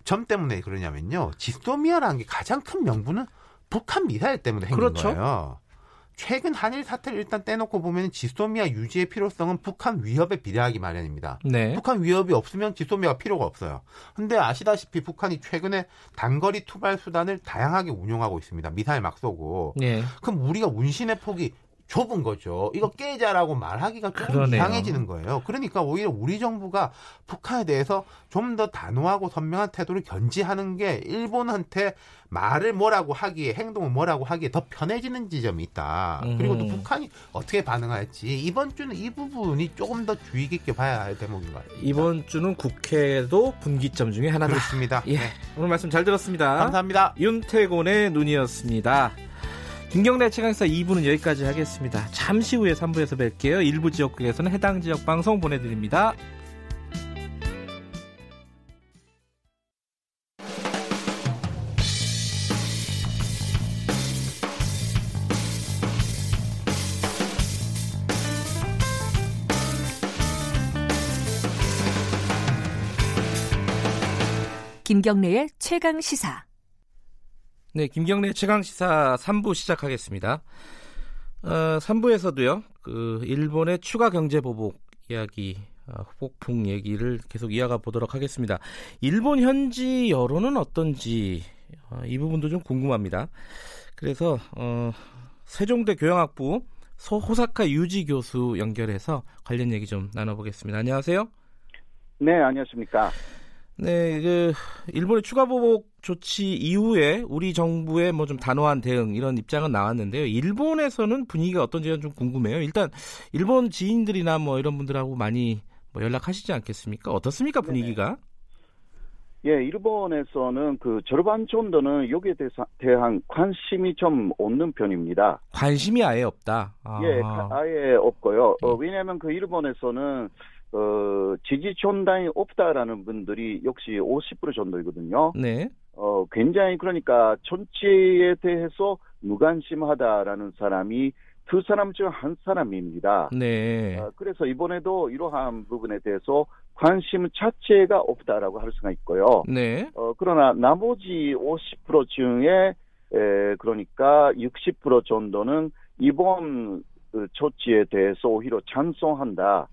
Speaker 7: 점 때문에 그러냐면요. 지소미아라는 게 가장 큰 명분은 북한 미사일 때문에 생긴 그렇죠. 거예요. 최근 한일 사태를 일단 떼놓고 보면 지소미아 유지의 필요성은 북한 위협에 비례하기 마련입니다. 네. 북한 위협이 없으면 지소미아가 필요가 없어요. 근데 아시다시피 북한이 최근에 단거리 투발 수단을 다양하게 운용하고 있습니다. 미사일 막 쏘고. 네. 그럼 우리가 운신의 폭이 좁은 거죠. 이거 깨자라고 말하기가 좀 이상해지는 거예요. 그러니까 오히려 우리 정부가 북한에 대해서 좀 더 단호하고 선명한 태도를 견지하는 게 일본한테 말을 뭐라고 하기에 행동을 뭐라고 하기에 더 편해지는 지점이 있다. 음. 그리고 또 북한이 어떻게 반응할지 이번 주는 이 부분이 조금 더 주의 깊게 봐야 할 대목인 것 같아요.
Speaker 2: 이번 주는 국회도 분기점 중에 하나다.
Speaker 7: 그렇습니다.
Speaker 2: 예. 네. 오늘 말씀 잘 들었습니다.
Speaker 7: 감사합니다.
Speaker 2: 윤태곤의 눈이었습니다. 김경래 최강사 2부는 여기까지 하겠습니다. 잠시 후에 3부에서 뵐게요. 일부 지역국에서는 해당 지역 방송 보내드립니다.
Speaker 8: 김경래의 최강 시사.
Speaker 2: 네, 김경래 최강 시사 3부 시작하겠습니다. 어, 3부에서도요. 그 일본의 추가 경제 보복 이야기 어, 폭풍 얘기를 계속 이어가 보도록 하겠습니다. 일본 현지 여론은 어떤지 어, 이 부분도 좀 궁금합니다. 그래서 어, 세종대 교양학부 소호사카 유지 교수 연결해서 관련 얘기 좀 나눠보겠습니다. 안녕하세요.
Speaker 9: 네, 안녕하십니까.
Speaker 2: 네, 그 일본의 추가 보복 조치 이후에 우리 정부의 뭐 좀 단호한 대응 이런 입장은 나왔는데요. 일본에서는 분위기가 어떤지가 좀 궁금해요. 일단 일본 지인들이나 뭐 이런 분들하고 많이 뭐 연락하시지 않겠습니까? 어떻습니까 분위기가?
Speaker 9: 예, 일본에서는 그 절반 정도는 여기에 대한 관심이 좀 없는 편입니다.
Speaker 2: 관심이 아예 없다.
Speaker 9: 아. 예, 아예 없고요. 어, 왜냐하면 그 일본에서는 어, 지지 존당이 없다라는 분들이 역시 50% 정도이거든요. 네. 어, 굉장히 그러니까 전체에 대해서 무관심하다라는 사람이 두 사람 중 한 사람입니다. 네. 어, 그래서 이번에도 이러한 부분에 대해서 관심 자체가 없다라고 할 수가 있고요. 네. 어, 그러나 나머지 50% 중에 에, 그러니까 60% 정도는 이번 조치에 대해서 오히려 찬성한다.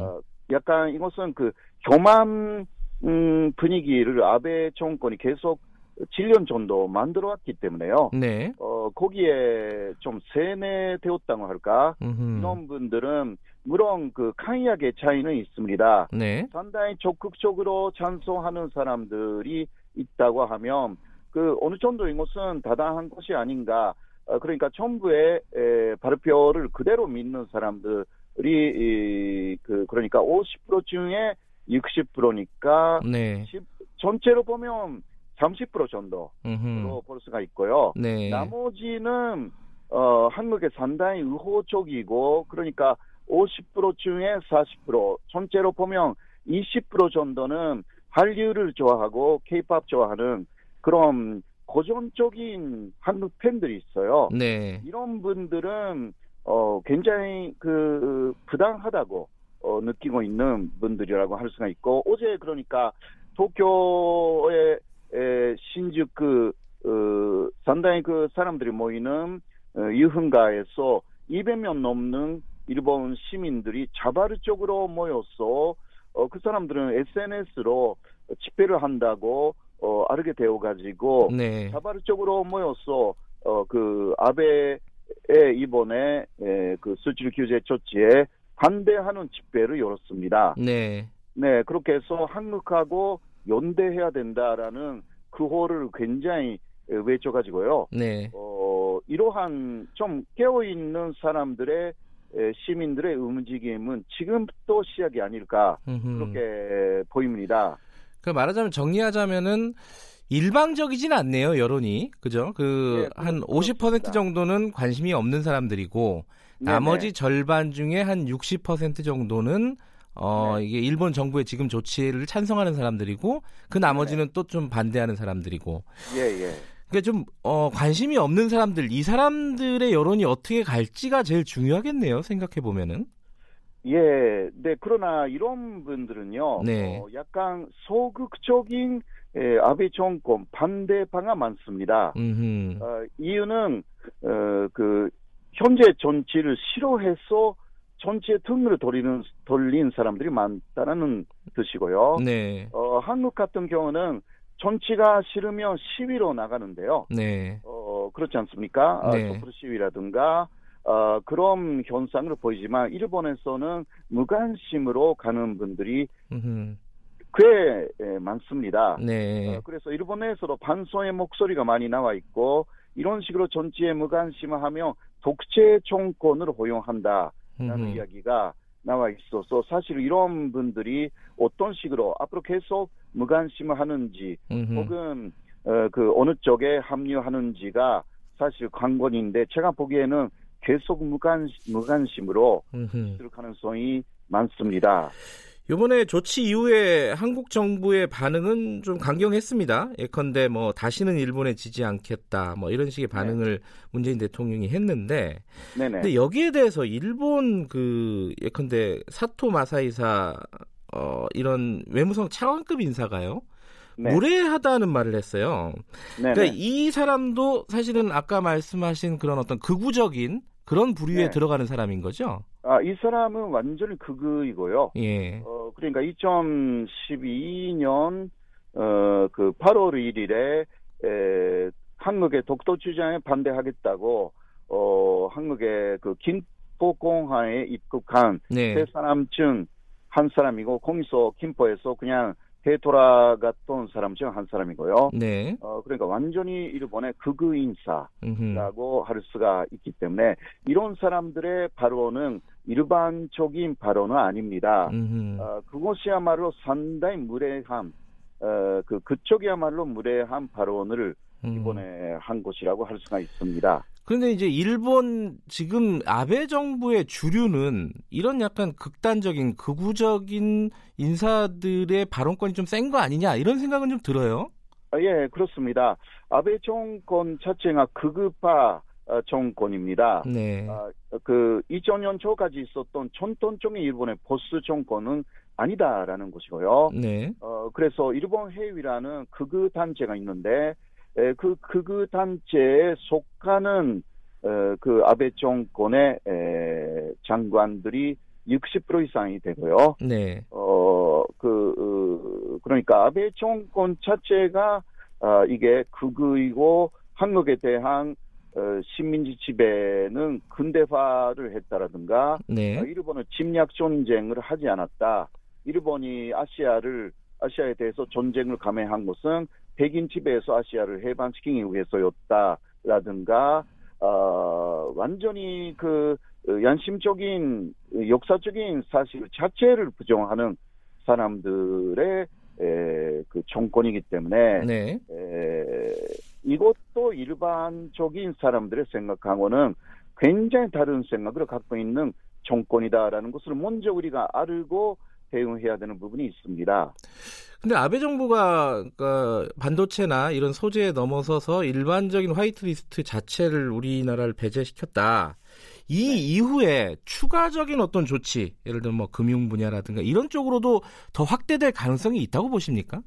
Speaker 9: 어, 약간 이것은 그 교만 음, 분위기를 아베 정권이 계속 7년 정도 만들어 왔기 때문에요. 네. 어, 거기에 좀 세뇌되었다고 할까? 음흠. 이런 분들은 물론 그 강약의 차이는 있습니다. 네. 상당히 적극적으로 찬성하는 사람들이 있다고 하면 그 어느 정도인 것은 다당한 것이 아닌가. 어, 그러니까 정부의 에, 발표를 그대로 믿는 사람들이 이, 그 그러니까 50% 중에 60%니까 네. 10, 전체로 보면 30% 정도로 볼 수가 있고요. 네. 나머지는 어, 한국의 상당히 의호적이고 그러니까 50% 중에 40% 전체로 보면 20% 정도는 한류를 좋아하고 케이팝 좋아하는 그런 고전적인 한국 팬들이 있어요. 네. 이런 분들은 어, 굉장히 그 부당하다고 어, 느끼고 있는 분들이라고 할 수가 있고 어제 그러니까 도쿄의 에, 신宿그 어, 상당히 그 사람들이 모이는 어, 유흥가에서 200명 넘는 일본 시민들이 자발적으로 모여서 어, 그 사람들은 SNS로 집회를 한다고 어, 알게 되어 가지고 네. 자발적으로 모여서 어, 그 아베의 이번에 에, 그 수출 규제 조치에 반대하는 집회를 열었습니다. 네. 네, 그렇게 해서 한국하고 연대해야 된다라는 그 호를 굉장히 외쳐가지고요. 네. 어, 이러한 좀 깨어있는 사람들의 시민들의 움직임은 지금부터 시작이 아닐까 그렇게 보입니다.
Speaker 2: 그 말하자면 정리하자면은 일방적이진 않네요 여론이 그죠? 그한 네, 50% 정도는 관심이 없는 사람들이고 네네. 나머지 절반 중에 한 60% 정도는 어, 네. 이게 일본 정부의 지금 조치를 찬성하는 사람들이고 그 나머지는 네. 또좀 반대하는 사람들이고. 예, 예. 그러니까 좀 어, 관심이 없는 사람들, 이 사람들의 여론이 어떻게 갈지가 제일 중요하겠네요. 생각해 보면은.
Speaker 9: 예, 네 그러나 이런 분들은요, 네. 어, 약간 소극적인 예, 아베 정권 반대파가 많습니다. 어, 이유는 어, 그 현재 정치를 싫어해서 전체 등을 돌리는 돌린 사람들이 많다는 뜻이고요. 네. 어, 한국 같은 경우는 정치가 싫으면 시위로 나가는데요. 네. 어, 그렇지 않습니까? 아, 네. 촛불 시위라든가 어, 그런 현상을 보이지만 일본에서는 무관심으로 가는 분들이 음흠. 꽤 예, 많습니다. 네. 어, 그래서 일본에서도 반성의 목소리가 많이 나와 있고 이런 식으로 정치에 무관심하며 독재 정권을 허용한다. 라는 이야기가 나와 있어서 사실 이런 분들이 어떤 식으로 앞으로 계속 무관심을 하는지 음흠. 혹은 어, 그 어느 쪽에 합류하는지가 사실 관건인데 제가 보기에는 계속 무관심, 무관심으로 있을 가능성이 많습니다.
Speaker 2: 이번에 조치 이후에 한국 정부의 반응은 좀 강경했습니다. 예컨대 뭐 다시는 일본에 지지 않겠다 뭐 이런 식의 반응을 네. 문재인 대통령이 했는데 네네. 근데 여기에 대해서 일본 그 예컨대 사토 마사이사 어 이런 외무성 차관급 인사가요. 네. 무례하다는 말을 했어요. 네네. 그러니까 이 사람도 사실은 아까 말씀하신 그런 어떤 극우적인 그런 부류에 네. 들어가는 사람인 거죠?
Speaker 9: 아, 이 사람은 완전히 극우이고요. 예. 어, 그러니까 2012년 어, 그 8월 1일에 에, 한국의 독도 주장에 반대하겠다고 어, 한국의 그 김포공항에 입국한 네. 세 사람 중 한 사람이고 거기서 김포에서 그냥 되돌아갔던 사람 중 한 사람이고요. 네. 어, 그러니까 완전히 일본의 극우 인사라고 할 수가 있기 때문에 이런 사람들의 발언은 일반적인 발언은 아닙니다. 어, 그것이야말로 상당히 무례한, 어, 그, 그쪽이야말로 무례한 발언을 이번에 한 것이라고 할 수가 있습니다.
Speaker 2: 그런데 이제 일본 지금 아베 정부의 주류는 이런 약간 극단적인 극우적인 인사들의 발언권이 좀 센 거 아니냐 이런 생각은 좀 들어요.
Speaker 9: 아, 예, 그렇습니다. 아베 정권 자체가 극우파 어, 정권입니다. 네. 아, 그 2000년 초까지 있었던 전통적인 일본의 보스 정권은 아니다라는 것이고요. 네. 어, 그래서 일본 해위라는 극우 단체가 있는데 그 극우 단체에 속하는 어, 그 아베 정권의 에, 장관들이 60% 이상이 되고요. 네. 어, 그, 어, 그러니까 아베 정권 자체가 어, 이게 극의고 한국에 대한 어, 식민지 지배는 근대화를 했다라든가 네. 어, 일본은 침략 전쟁을 하지 않았다. 일본이 아시아를 아시아에 대해서 전쟁을 감행한 것은 백인 지배에서 아시아를 해방시키기 위해서였다라든가 어, 완전히 그 양심적인 역사적인 사실 자체를 부정하는 사람들의 에, 그 정권이기 때문에 네. 에, 이것도 일반적인 사람들의 생각하고는 굉장히 다른 생각을 갖고 있는 정권이다라는 것을 먼저 우리가 알고 대응해야 되는 부분이 있습니다.
Speaker 2: 근데 아베 정부가 그러니까 반도체나 이런 소재에 넘어서서 일반적인 화이트리스트 자체를 우리나라를 배제시켰다. 이 네. 이후에 추가적인 어떤 조치, 예를 들면 뭐 금융 분야라든가 이런 쪽으로도 더 확대될 가능성이 있다고 보십니까?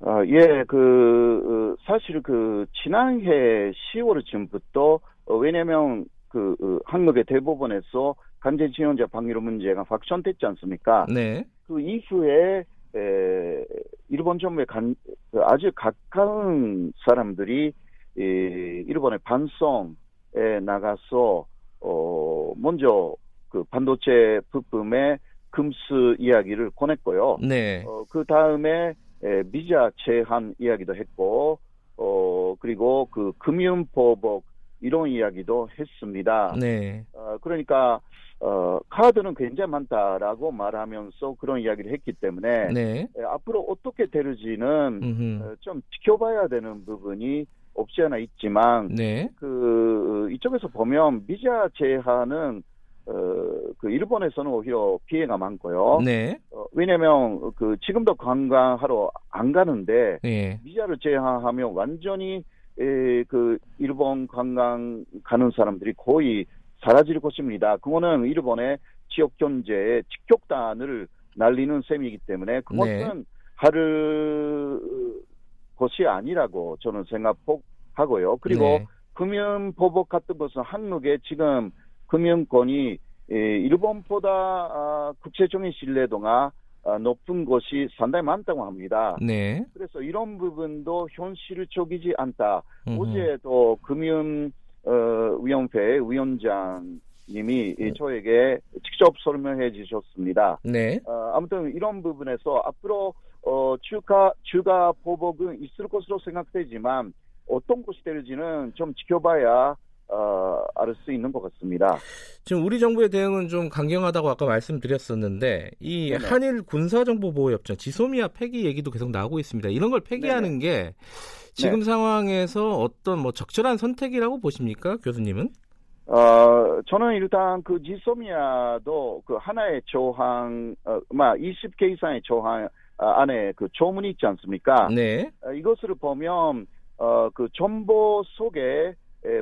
Speaker 9: 아, 예, 그, 어, 사실 그, 지난해 10월 쯤부터, 어, 왜냐면 그, 어, 한국의 대법원에서 간제 지원자 방위로 문제가 확정됐지 않습니까? 네. 그 이후에, 에, 일본 정부의 간, 그 아주 가까운 사람들이, 이, 일본의 반성에 나가서, 어, 먼저 그 반도체 부품의 금수 이야기를 꺼냈고요. 네. 어, 그 다음에 에, 비자 제한 이야기도 했고, 어, 그리고 그 금융보복 이런 이야기도 했습니다. 네. 어, 그러니까, 어, 카드는 굉장히 많다라고 말하면서 그런 이야기를 했기 때문에, 네. 에, 앞으로 어떻게 되는지는 어, 좀 지켜봐야 되는 부분이 없지 않아 있지만, 네. 그, 이쪽에서 보면 비자 제한은 어, 그 일본에서는 오히려 피해가 많고요. 네. 어, 왜냐면 그 지금도 관광하러 안 가는데 네. 비자를 제한하면 완전히 에, 그 일본 관광 가는 사람들이 거의 사라질 것입니다. 그거는 일본의 지역 경제에 직격탄을 날리는 셈이기 때문에 그것은 네. 하를 것이 아니라고 저는 생각하고요. 그리고 네. 금융 보복 같은 것은 한국에 지금 금융권이 일본보다 아, 국제적인 신뢰도가 아, 높은 것이 상당히 많다고 합니다. 네. 그래서 이런 부분도 현실적이지 않다. 음흠. 어제도 금융 위원회 어, 위원장님이 네. 저에게 직접 설명해 주셨습니다. 네. 어, 아무튼 이런 부분에서 앞으로 어, 주가 주가 보복은 있을 것으로 생각되지만 어떤 것이 될지는 좀 지켜봐야 어, 알 수 있는 것 같습니다.
Speaker 2: 지금 우리 정부의 대응은 좀 강경하다고 아까 말씀드렸었는데 이 네네. 한일 군사정보보호협정 지소미아 폐기 얘기도 계속 나오고 있습니다. 이런 걸 폐기하는 네네. 게 지금 네. 상황에서 어떤 뭐 적절한 선택이라고 보십니까, 교수님은?
Speaker 9: 어, 저는 일단 그 지소미아도 그 하나의 조항, 어, 막 20개 이상의 조항 안에 그 조문이 있지 않습니까? 네. 어, 이것을 보면 어, 그 정보 속에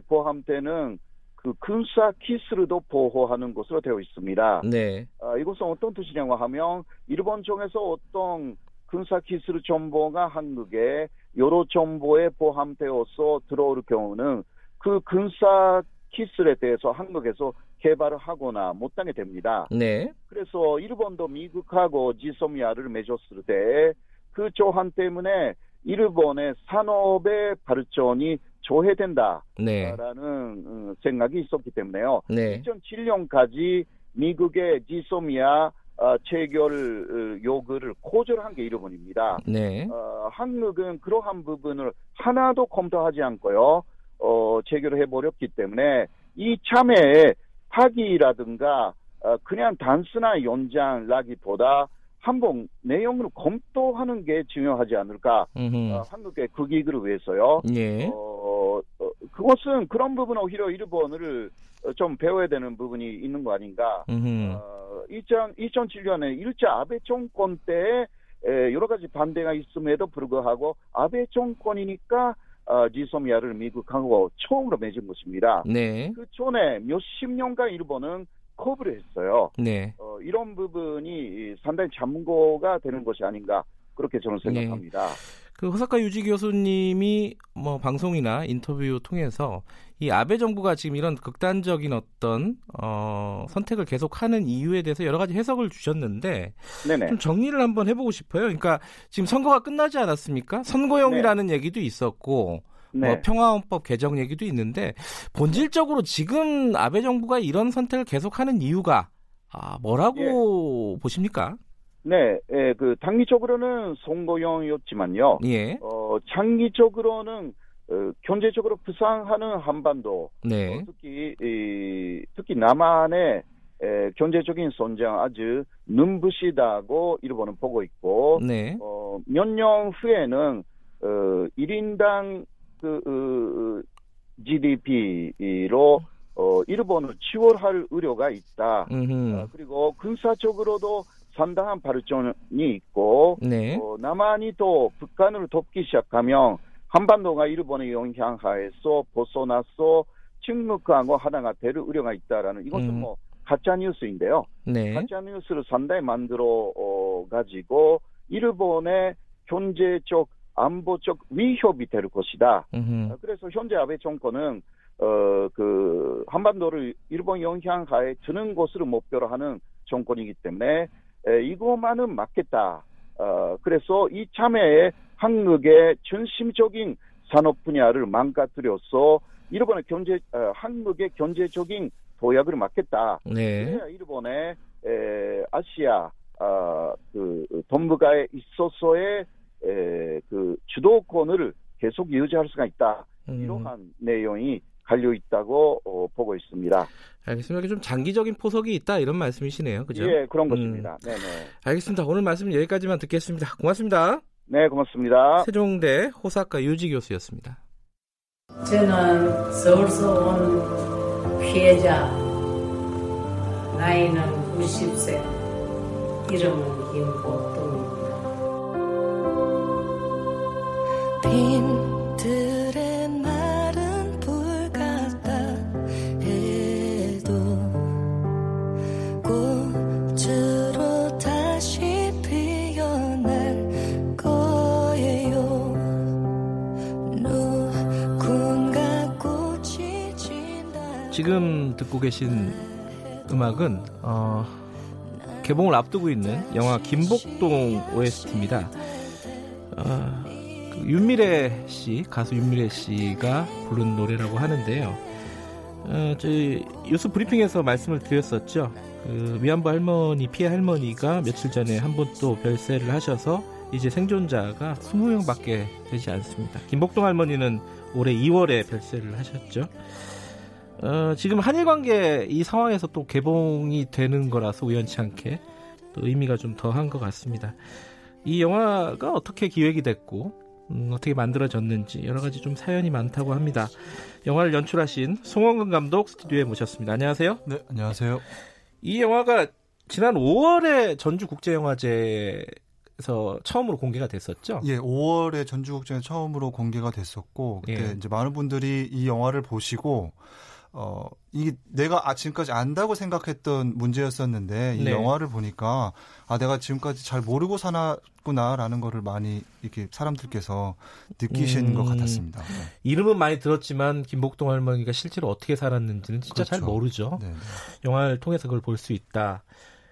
Speaker 9: 포함되는 그 군사 키스를도 보호하는 것으로 되어 있습니다. 네. 아, 이것은 어떤 뜻이냐고 하면 일본 쪽에서 어떤 군사 키스르 정보가 한국에 여러 정보에 포함되어서 들어올 경우는 그 군사 키스에 대해서 한국에서 개발을 하거나 못하게 됩니다. 네. 그래서 일본도 미국하고 지소미아를 맺었을 때 그 조항 때문에 일본의 산업의 발전이 조회된다라는 네. 어, 생각이 있었기 때문에요. 네. 2007년까지 미국의 지소미아 어, 체결 어, 요구를 거절한 게 일본입니다. 네. 어, 한국은 그러한 부분을 하나도 검토하지 않고요. 어, 체결을 해버렸기 때문에 이 참여에 파기라든가 어, 그냥 단순한 연장라기보다 한번 내용을 검토하는 게 중요하지 않을까. 어, 한국의 국익을 위해서요. 예. 어, 어, 그것은 그런 부분 오히려 일본을 좀 배워야 되는 부분이 있는 거 아닌가. 어, 2000, 2007년에 일자 아베 정권 때 여러 가지 반대가 있음에도 불구하고 아베 정권이니까 어, 지소미아를 미국하고 처음으로 맺은 것입니다. 네. 그 전에 몇십 년간 일본은 커브를 했어요. 네. 어, 이런 부분이 상당히 참고가 되는 것이 아닌가 그렇게 저는 네. 생각합니다. 네.
Speaker 2: 그 호사카 유지 교수님이 뭐 방송이나 인터뷰 통해서 이 아베 정부가 지금 이런 극단적인 어떤 어 선택을 계속하는 이유에 대해서 여러 가지 해석을 주셨는데 네네. 좀 정리를 한번 해보고 싶어요. 그러니까 지금 선거가 끝나지 않았습니까? 선거용이라는 네. 얘기도 있었고 뭐 네. 뭐 평화헌법 개정 얘기도 있는데 본질적으로 지금 아베 정부가 이런 선택을 계속하는 이유가 아, 뭐라고 예. 보십니까?
Speaker 9: 네, 예, 그 단기적으로는 선거용이었지만요. 예. 어, 장기적으로는 어, 경제적으로 부상하는 한반도, 네. 어, 특히 이, 특히 남한의 에, 경제적인 성장 아주 눈부시다고 일본은 보고 있고, 네. 어, 몇 년 후에는 어, 1인당 그 어, GDP로 어, 일본을 지원할 의료가 있다. 어, 그리고 군사적으로도 상당한 발전이 있고, 네. 어, 남한이 또 북한을 돕기 시작하면 한반도가 일본의 영향하에서 벗어나서 침묵하고 하나가 될 우려가 있다라는 이것은 음. 뭐 가짜 뉴스인데요. 네. 가짜 뉴스를 상당히 만들어 어, 가지고 일본의 경제적 안보적 위협이 될 것이다. 음흠. 그래서 현재 아베 정권은 어 그 한반도를 일본 영향하에 드는 것으로 목표로 하는 정권이기 때문에 에, 이것만은 맞겠다. 어 그래서 이 참여에 한국의 전심적인 산업 분야를 망가뜨려서 일본의 경제 어, 한국의 경제적인 도약을 막겠다. 네. 일본의 에, 아시아 어, 그 동북아에 있어서의 에, 그 주도권을 계속 유지할 수가 있다. 음. 이러한 내용이 갈려 있다고 어, 보고 있습니다.
Speaker 2: 알겠습니다. 좀 장기적인 포석이 있다 이런 말씀이시네요. 그죠?
Speaker 9: 예, 그런 음. 것입니다. 네네.
Speaker 2: 알겠습니다. 오늘 말씀 여기까지만 듣겠습니다. 고맙습니다.
Speaker 9: 네, 고맙습니다.
Speaker 2: 세종대 호사카 유지 교수였습니다.
Speaker 10: 저는 서울서 온 피해자, 나이는 90세, 이름은 김복동입니다.
Speaker 2: 지금 듣고 계신 음악은 어, 개봉을 앞두고 있는 영화 김복동 OST입니다. 어, 그 윤미래 씨 가수 윤미래 씨가 부른 노래라고 하는데요. 어, 저희 뉴스 브리핑에서 말씀을 드렸었죠. 그 위안부 할머니 피해 할머니가 며칠 전에 한 번 또 별세를 하셔서 이제 생존자가 20명밖에 되지 않습니다. 김복동 할머니는 올해 2월에 별세를 하셨죠. 어, 지금 한일 관계 이 상황에서 또 개봉이 되는 거라서 우연치 않게 또 의미가 좀 더한 것 같습니다. 이 영화가 어떻게 기획이 됐고 음, 어떻게 만들어졌는지 여러 가지 좀 사연이 많다고 합니다. 영화를 연출하신 송원근 감독 스튜디오에 모셨습니다. 안녕하세요.
Speaker 11: 네, 안녕하세요.
Speaker 2: 이 영화가 지난 5월에 전주국제영화제 에서 처음으로 공개가 됐었죠.
Speaker 11: 예, 5월에 전주국제에 처음으로 공개가 됐었고 그때 예. 이제 많은 분들이 이 영화를 보시고 어, 이게 내가 아, 지금까지 안다고 생각했던 문제였었는데 이 네. 영화를 보니까 아, 내가 지금까지 잘 모르고 사나구나라는 거를 많이 이렇게 사람들께서 느끼시는 음, 것 같았습니다. 네.
Speaker 2: 이름은 많이 들었지만 김복동 할머니가 실제로 어떻게 살았는지는 진짜 그렇죠. 잘 모르죠. 네네. 네. 영화를 통해서 그걸 볼 수 있다.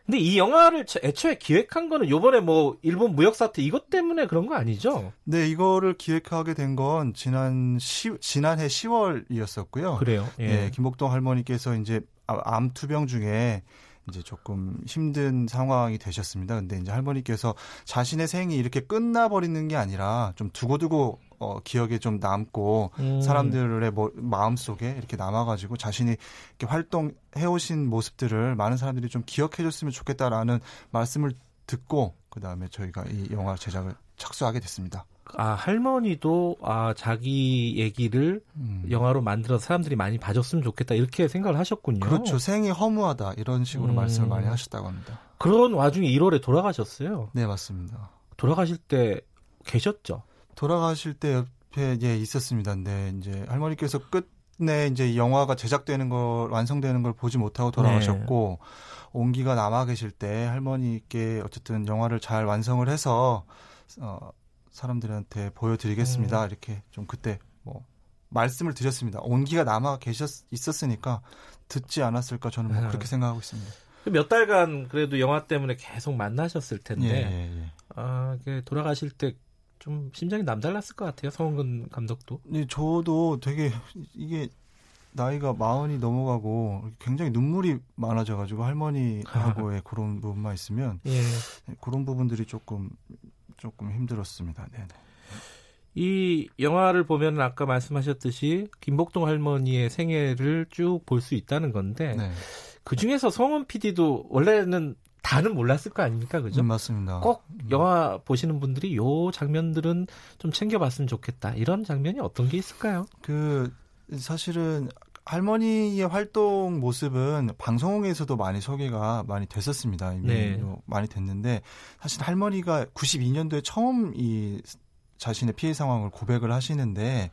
Speaker 2: 근데 이 영화를 애초에 기획한 거는 요번에 뭐 일본 무역 사태 이것 때문에 그런 거 아니죠?
Speaker 11: 네, 이거를 기획하게 된 건 지난 시, 지난해 10월이었었고요.
Speaker 2: 그래요.
Speaker 11: 예. 네, 김복동 할머니께서 이제 아, 암 투병 중에 이제 조금 힘든 상황이 되셨습니다. 근데 이제 할머니께서 자신의 생이 이렇게 끝나버리는 게 아니라 좀 두고두고 어, 기억에 좀 남고 음. 사람들의 뭐, 마음 속에 이렇게 남아가지고 자신이 이렇게 활동해 오신 모습들을 많은 사람들이 좀 기억해줬으면 좋겠다라는 말씀을 듣고 그 다음에 저희가 이 영화 제작을 착수하게 됐습니다.
Speaker 2: 아 할머니도 아 자기 얘기를 음. 영화로 만들어서 사람들이 많이 봐줬으면 좋겠다 이렇게 생각을 하셨군요.
Speaker 11: 그렇죠. 생이 허무하다 이런 식으로 음. 말씀을 많이 하셨다고 합니다.
Speaker 2: 그런 와중에 1월에 돌아가셨어요.
Speaker 11: 네 맞습니다.
Speaker 2: 돌아가실 때 계셨죠?
Speaker 11: 돌아가실 때 옆에 예, 있었습니다. 근데 이제 할머니께서 끝내 이제 영화가 제작되는 걸 완성되는 걸 보지 못하고 돌아가셨고 네. 온기가 남아 계실 때 할머니께 어쨌든 영화를 잘 완성을 해서 어 사람들한테 보여드리겠습니다. 음. 이렇게 좀 그때 뭐 말씀을 드렸습니다. 온기가 남아 계셨 있었으니까 듣지 않았을까 저는 뭐 그렇게 생각하고 있습니다.
Speaker 2: 그몇 달간 그래도 영화 때문에 계속 만나셨을 텐데 예, 예, 예. 아, 돌아가실 때 좀 심장이 남달랐을 것 같아요. 성훈 감독도.
Speaker 11: 네, 저도 되게 이게 나이가 마흔이 넘어가고 굉장히 눈물이 많아져가지고 할머니하고의 그런 부분만 있으면 예. 그런 부분들이 조금 조금 힘들었습니다. 네네.
Speaker 2: 이 영화를 보면 아까 말씀하셨듯이 김복동 할머니의 생애를 쭉 볼 수 있다는 건데 네. 그 중에서 성원 PD도 원래는 다는 몰랐을 거 아닙니까, 그죠?
Speaker 11: 음, 맞습니다.
Speaker 2: 꼭 영화 보시는 분들이 요 장면들은 좀 챙겨봤으면 좋겠다. 이런 장면이 어떤 게 있을까요?
Speaker 11: 그 사실은 할머니의 활동 모습은 방송에서도 많이 소개가 많이 됐었습니다. 이미 네. 많이 됐는데 사실 할머니가 92년도에 처음 이 자신의 피해 상황을 고백을 하시는데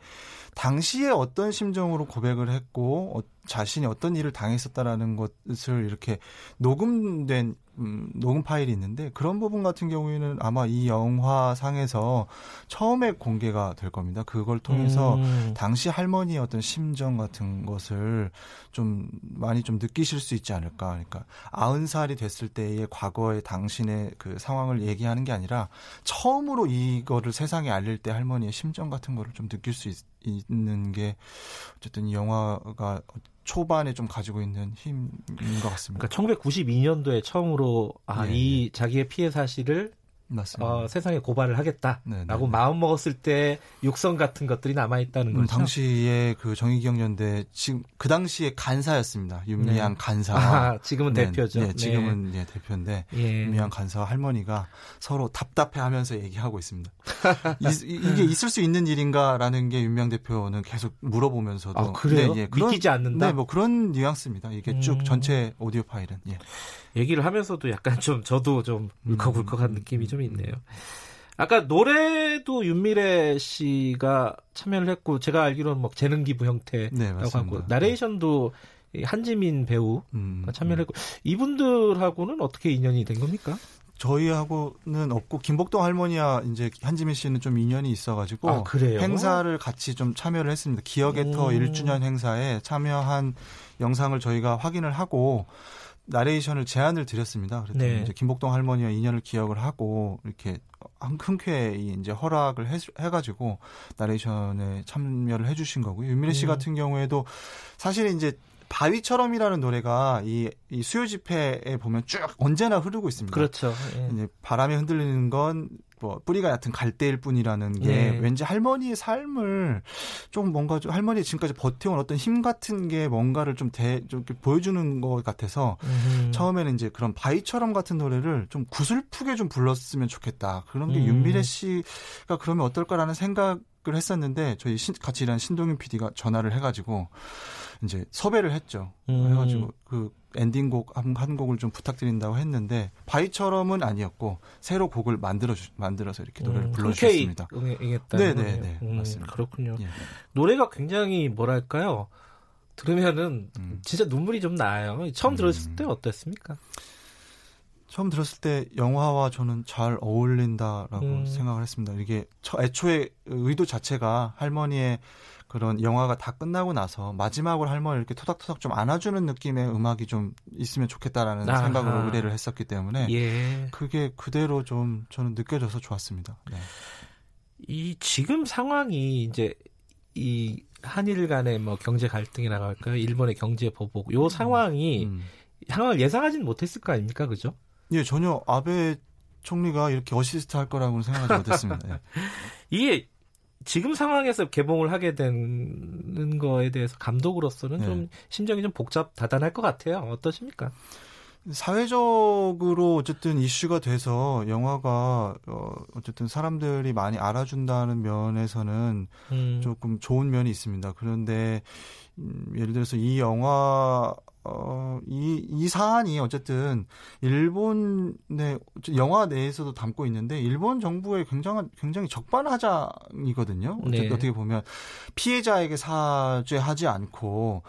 Speaker 11: 당시에 어떤 심정으로 고백을 했고 어, 자신이 어떤 일을 당했었다라는 것을 이렇게 녹음된 음, 녹음 파일이 있는데 그런 부분 같은 경우에는 아마 이 영화상에서 처음에 공개가 될 겁니다. 그걸 통해서 음. 당시 할머니의 어떤 심정 같은 것을 좀 많이 좀 느끼실 수 있지 않을까. 그러니까 아흔 살이 됐을 때의 과거의 당신의 그 상황을 얘기하는 게 아니라 처음으로 이거를 세상에 알릴 때 할머니의 심정 같은 거를 좀 느낄 수 있, 있는 게 어쨌든 이 영화가 초반에 좀 가지고 있는 힘인 것 같습니다.
Speaker 2: 그러니까 1992년도에 처음으로 아, 네. 이 자기의 피해 사실을
Speaker 11: 맞습니다.
Speaker 2: 어, 세상에 고발을 하겠다라고 네네. 네, 네. 마음 먹었을 때 육성 같은 것들이 남아 있다는 음, 거죠.
Speaker 11: 당시에 그 정의기억연대 지금 그 당시에 간사였습니다. 윤미향 네. 간사.
Speaker 2: 아, 지금은 네, 대표죠.
Speaker 11: 네, 지금은 네. 예, 대표인데 예. 윤미향 간사와 할머니가 서로 답답해하면서 얘기하고 있습니다. 이, 게 있을 수 있는 일인가라는 게 윤미향 대표는 계속 물어보면서도
Speaker 2: 아, 그래요? 네, 예, 그런, 믿기지 않는다.
Speaker 11: 네, 뭐 그런 뉘앙스입니다. 이게 음. 쭉 전체 오디오 파일은. 예.
Speaker 2: 얘기를 하면서도 약간 좀 저도 좀 울컥울컥한 음. 느낌이 좀 있네요. 아까 노래도 윤미래 씨가 참여를 했고 제가 알기로는 뭐 재능 기부 형태라고 네, 하고 나레이션도 한지민 배우가 음, 참여를 음. 했고 이분들하고는 어떻게 인연이 된 겁니까?
Speaker 11: 저희하고는 없고 김복동 할머니와 이제 한지민 씨는 좀 인연이 있어가지고
Speaker 2: 아,
Speaker 11: 행사를 같이 좀 참여를 했습니다. 기억의 터 1주년 행사에 참여한 영상을 저희가 확인을 하고 나레이션을 제안을 드렸습니다. 그래서 네. 이제 김복동 할머니와 인연을 기억을 하고 이렇게 흔쾌히 이제 허락을 해, 해가지고 나레이션에 참여를 해주신 거고요. 윤미래 씨 음. 같은 경우에도 사실 이제 바위처럼이라는 노래가 이, 이 수요 집회에 보면 쭉 언제나 흐르고 있습니다.
Speaker 2: 그렇죠. 예.
Speaker 11: 바람에 흔들리는 건 뭐 뿌리가 얕은 갈대일 뿐이라는 게 네. 왠지 할머니의 삶을 좀 뭔가 좀 할머니 지금까지 버텨온 어떤 힘 같은 게 뭔가를 좀, 대, 좀 보여주는 것 같아서 음. 처음에는 이제 그런 바위처럼 같은 노래를 좀 구슬프게 좀 불렀으면 좋겠다. 그런 게 음. 윤미래 씨가 그러면 어떨까라는 생각 을 했었는데 저희 신, 같이 일하는 신동윤 PD가 전화를 해가지고 이제 섭외를 했죠. 음. 해가지고 그 엔딩곡 한, 한 곡을 좀 부탁드린다고 했는데 바위처럼은 아니었고 새로 곡을 만들어 주, 만들어서 이렇게 노래를 음, 불러주셨습니다.
Speaker 2: 네네네 네, 음, 맞습니다. 그렇군요. 예. 노래가 굉장히 뭐랄까요? 들으면은 음. 진짜 눈물이 좀 나요. 처음 들었을 음. 때 어땠습니까?
Speaker 11: 처음 들었을 때 영화와 저는 잘 어울린다라고 음. 생각을 했습니다. 이게 애초에 의도 자체가 할머니의 그런 영화가 다 끝나고 나서 마지막으로 할머니를 이렇게 토닥토닥 좀 안아주는 느낌의 음악이 좀 있으면 좋겠다라는 아하. 생각으로 의뢰를 했었기 때문에 예. 그게 그대로 좀 저는 느껴져서 좋았습니다. 네.
Speaker 2: 이 지금 상황이 이제 이 한일 간의 뭐 경제 갈등이라고 할까요? 일본의 경제 보복 요 상황이 음. 상황을 예상하지는 못했을 거 아닙니까, 그죠?
Speaker 11: 예, 전혀 아베 총리가 이렇게 어시스트 할 거라고는 생각하지 못했습니다. 예.
Speaker 2: 이게 지금 상황에서 개봉을 하게 되는 거에 대해서 감독으로서는 네. 좀 심정이 좀 복잡 다단할 것 같아요. 어떠십니까?
Speaker 11: 사회적으로 어쨌든 이슈가 돼서 영화가 어 어쨌든 사람들이 많이 알아준다는 면에서는 음. 조금 좋은 면이 있습니다. 그런데 음, 예를 들어서 이 영화 어, 이, 이 사안이 어쨌든 일본의 영화 내에서도 담고 있는데 일본 정부의 굉장한 굉장히 적반하장이거든요. 네. 어떻게 보면 피해자에게 사죄하지 않고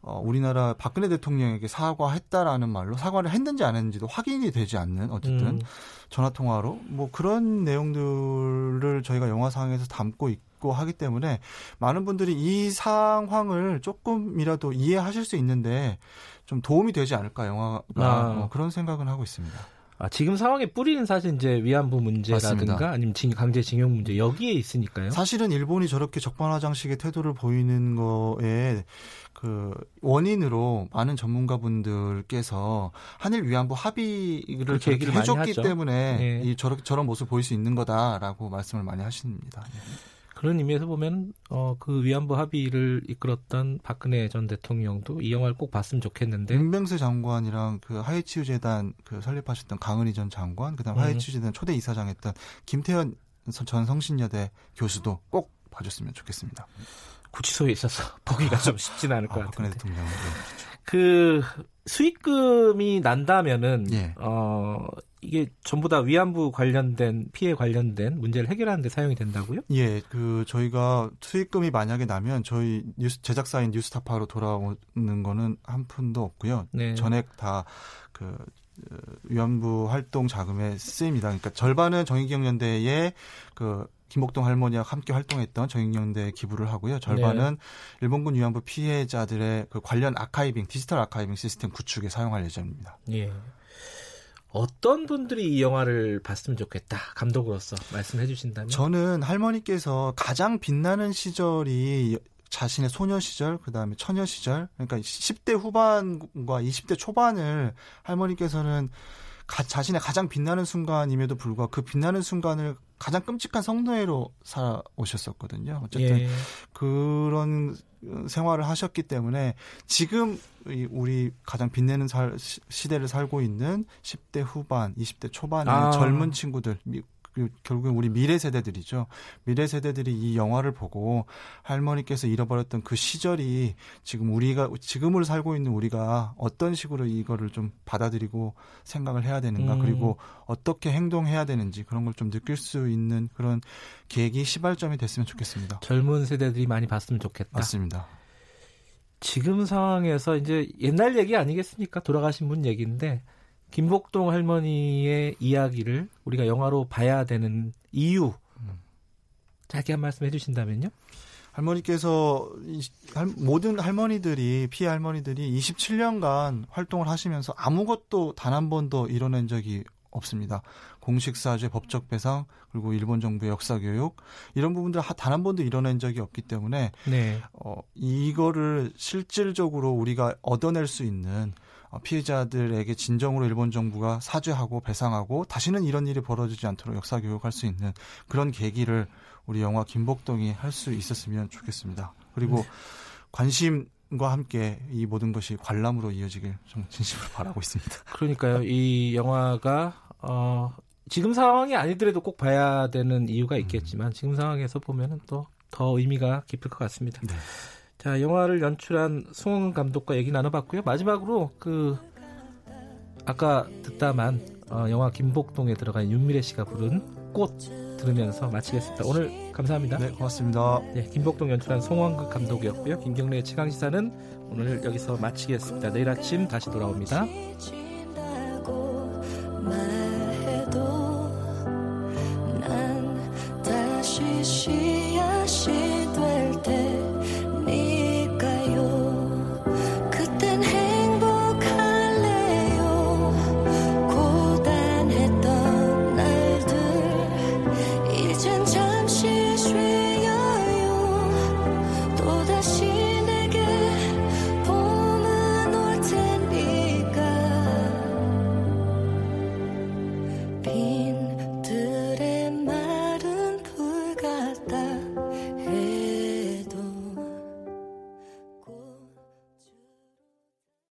Speaker 11: 어, 우리나라 박근혜 대통령에게 사과했다라는 말로 사과를 했는지 안 했는지도 확인이 되지 않는 어쨌든 음. 전화 통화로 뭐 그런 내용들을 저희가 영화상에서 담고 있고 하기 때문에 많은 분들이 이 상황을 조금이라도 이해하실 수 있는데 좀 도움이 되지 않을까 영화가 아. 뭐 그런 생각은 하고 있습니다.
Speaker 2: 아, 지금 상황의 뿌리는 사실 이제 위안부 문제라든가 맞습니다. 아니면 강제징용 문제 여기에 있으니까요.
Speaker 11: 사실은 일본이 저렇게 적반하장식의 태도를 보이는 거에 그 원인으로 많은 전문가분들께서 한일 위안부 합의를 얘기를 해줬기 때문에 네. 이 저런 저런 모습 보일 수 있는 거다라고 말씀을 많이 하십니다. 네.
Speaker 2: 그런 의미에서 보면 어, 그 위안부 합의를 이끌었던 박근혜 전 대통령도 이 영화를 꼭 봤으면 좋겠는데
Speaker 11: 윤병세 장관이랑 그 하이치유 재단 그 설립하셨던 강은희 전 장관 그다음 음. 하이치유 재단 초대 이사장 했던 김태현 전 성신여대 교수도 꼭 봐줬으면 좋겠습니다.
Speaker 2: 구치소에 있어서 보기가 좀 쉽지는 않을 것 아, 같은데. 대통령. 네, 그렇죠. 그 수익금이 난다면은 예. 어 이게 전부 다 위안부 관련된 피해 관련된 문제를 해결하는 데 사용이 된다고요?
Speaker 11: 예, 그 저희가 수익금이 만약에 나면 저희 뉴스 제작사인 뉴스타파로 돌아오는 거는 한 푼도 없고요. 네. 전액 다그 어, 위안부 활동 자금에 쓰입니다. 그러니까 절반은 정의기억연대에 그 김복동 할머니와 함께 활동했던 정익연대에 기부를 하고요. 절반은 네. 일본군 위안부 피해자들의 그 관련 아카이빙, 디지털 아카이빙 시스템 구축에 사용할 예정입니다. 예.
Speaker 2: 어떤 분들이 이 영화를 봤으면 좋겠다 감독으로서 말씀해 주신다면
Speaker 11: 저는 할머니께서 가장 빛나는 시절이 자신의 소녀 시절, 그 다음에 처녀 시절, 그러니까 10대 후반과 20대 초반을 할머니께서는 가, 자신의 가장 빛나는 순간임에도 불구하고 그 빛나는 순간을 가장 끔찍한 성노예로 살아오셨었거든요. 어쨌든 예. 그런 생활을 하셨기 때문에 지금 우리 가장 빛내는 살, 시대를 살고 있는 10대 후반, 20대 초반의 아. 젊은 친구들, 그 결국엔 우리 미래 세대들이죠. 미래 세대들이 이 영화를 보고 할머니께서 잃어버렸던 그 시절이 지금 우리가 지금을 살고 있는 우리가 어떤 식으로 이거를 좀 받아들이고 생각을 해야 되는가 음. 그리고 어떻게 행동해야 되는지 그런 걸 좀 느낄 수 있는 그런 계기 시발점이 됐으면 좋겠습니다.
Speaker 2: 젊은 세대들이 많이 봤으면 좋겠다.
Speaker 11: 맞습니다.
Speaker 2: 지금 상황에서 이제 옛날 얘기 아니겠습니까? 돌아가신 분 얘기인데 김복동 할머니의 이야기를 우리가 영화로 봐야 되는 이유 짧게 한 말씀 해주신다면요.
Speaker 11: 할머니께서 모든 할머니들이 피해 할머니들이 27년간 활동을 하시면서 아무것도 단 한 번도 이뤄낸 적이 없습니다. 공식 사죄, 법적 배상, 그리고 일본 정부의 역사 교육 이런 부분들 단 한 번도 이뤄낸 적이 없기 때문에 네. 어, 이거를 실질적으로 우리가 얻어낼 수 있는 어, 피해자들에게 진정으로 일본 정부가 사죄하고 배상하고 다시는 이런 일이 벌어지지 않도록 역사 교육할 수 있는 그런 계기를 우리 영화 김복동이 할 수 있었으면 좋겠습니다. 그리고 네. 관심 과 함께 이 모든 것이 관람으로 이어지길 좀 진심으로 바라고 있습니다.
Speaker 2: 그러니까요. 이 영화가 어 지금 상황이 아니더라도 꼭 봐야 되는 이유가 있겠지만 지금 상황에서 보면은 또 더 의미가 깊을 것 같습니다. 네. 자, 영화를 연출한 송은 감독과 얘기 나눠봤고요. 마지막으로 그 아까 듣다만 어, 영화 김복동에 들어간 윤미래 씨가 부른 꽃 들으면서 마치겠습니다. 오늘 감사합니다.
Speaker 11: 네, 고맙습니다.
Speaker 2: 네, 김복동 연출한 송원극 감독이었고요. 김경래의 최강 시사는 오늘 여기서 마치겠습니다. 내일 아침 다시 돌아옵니다.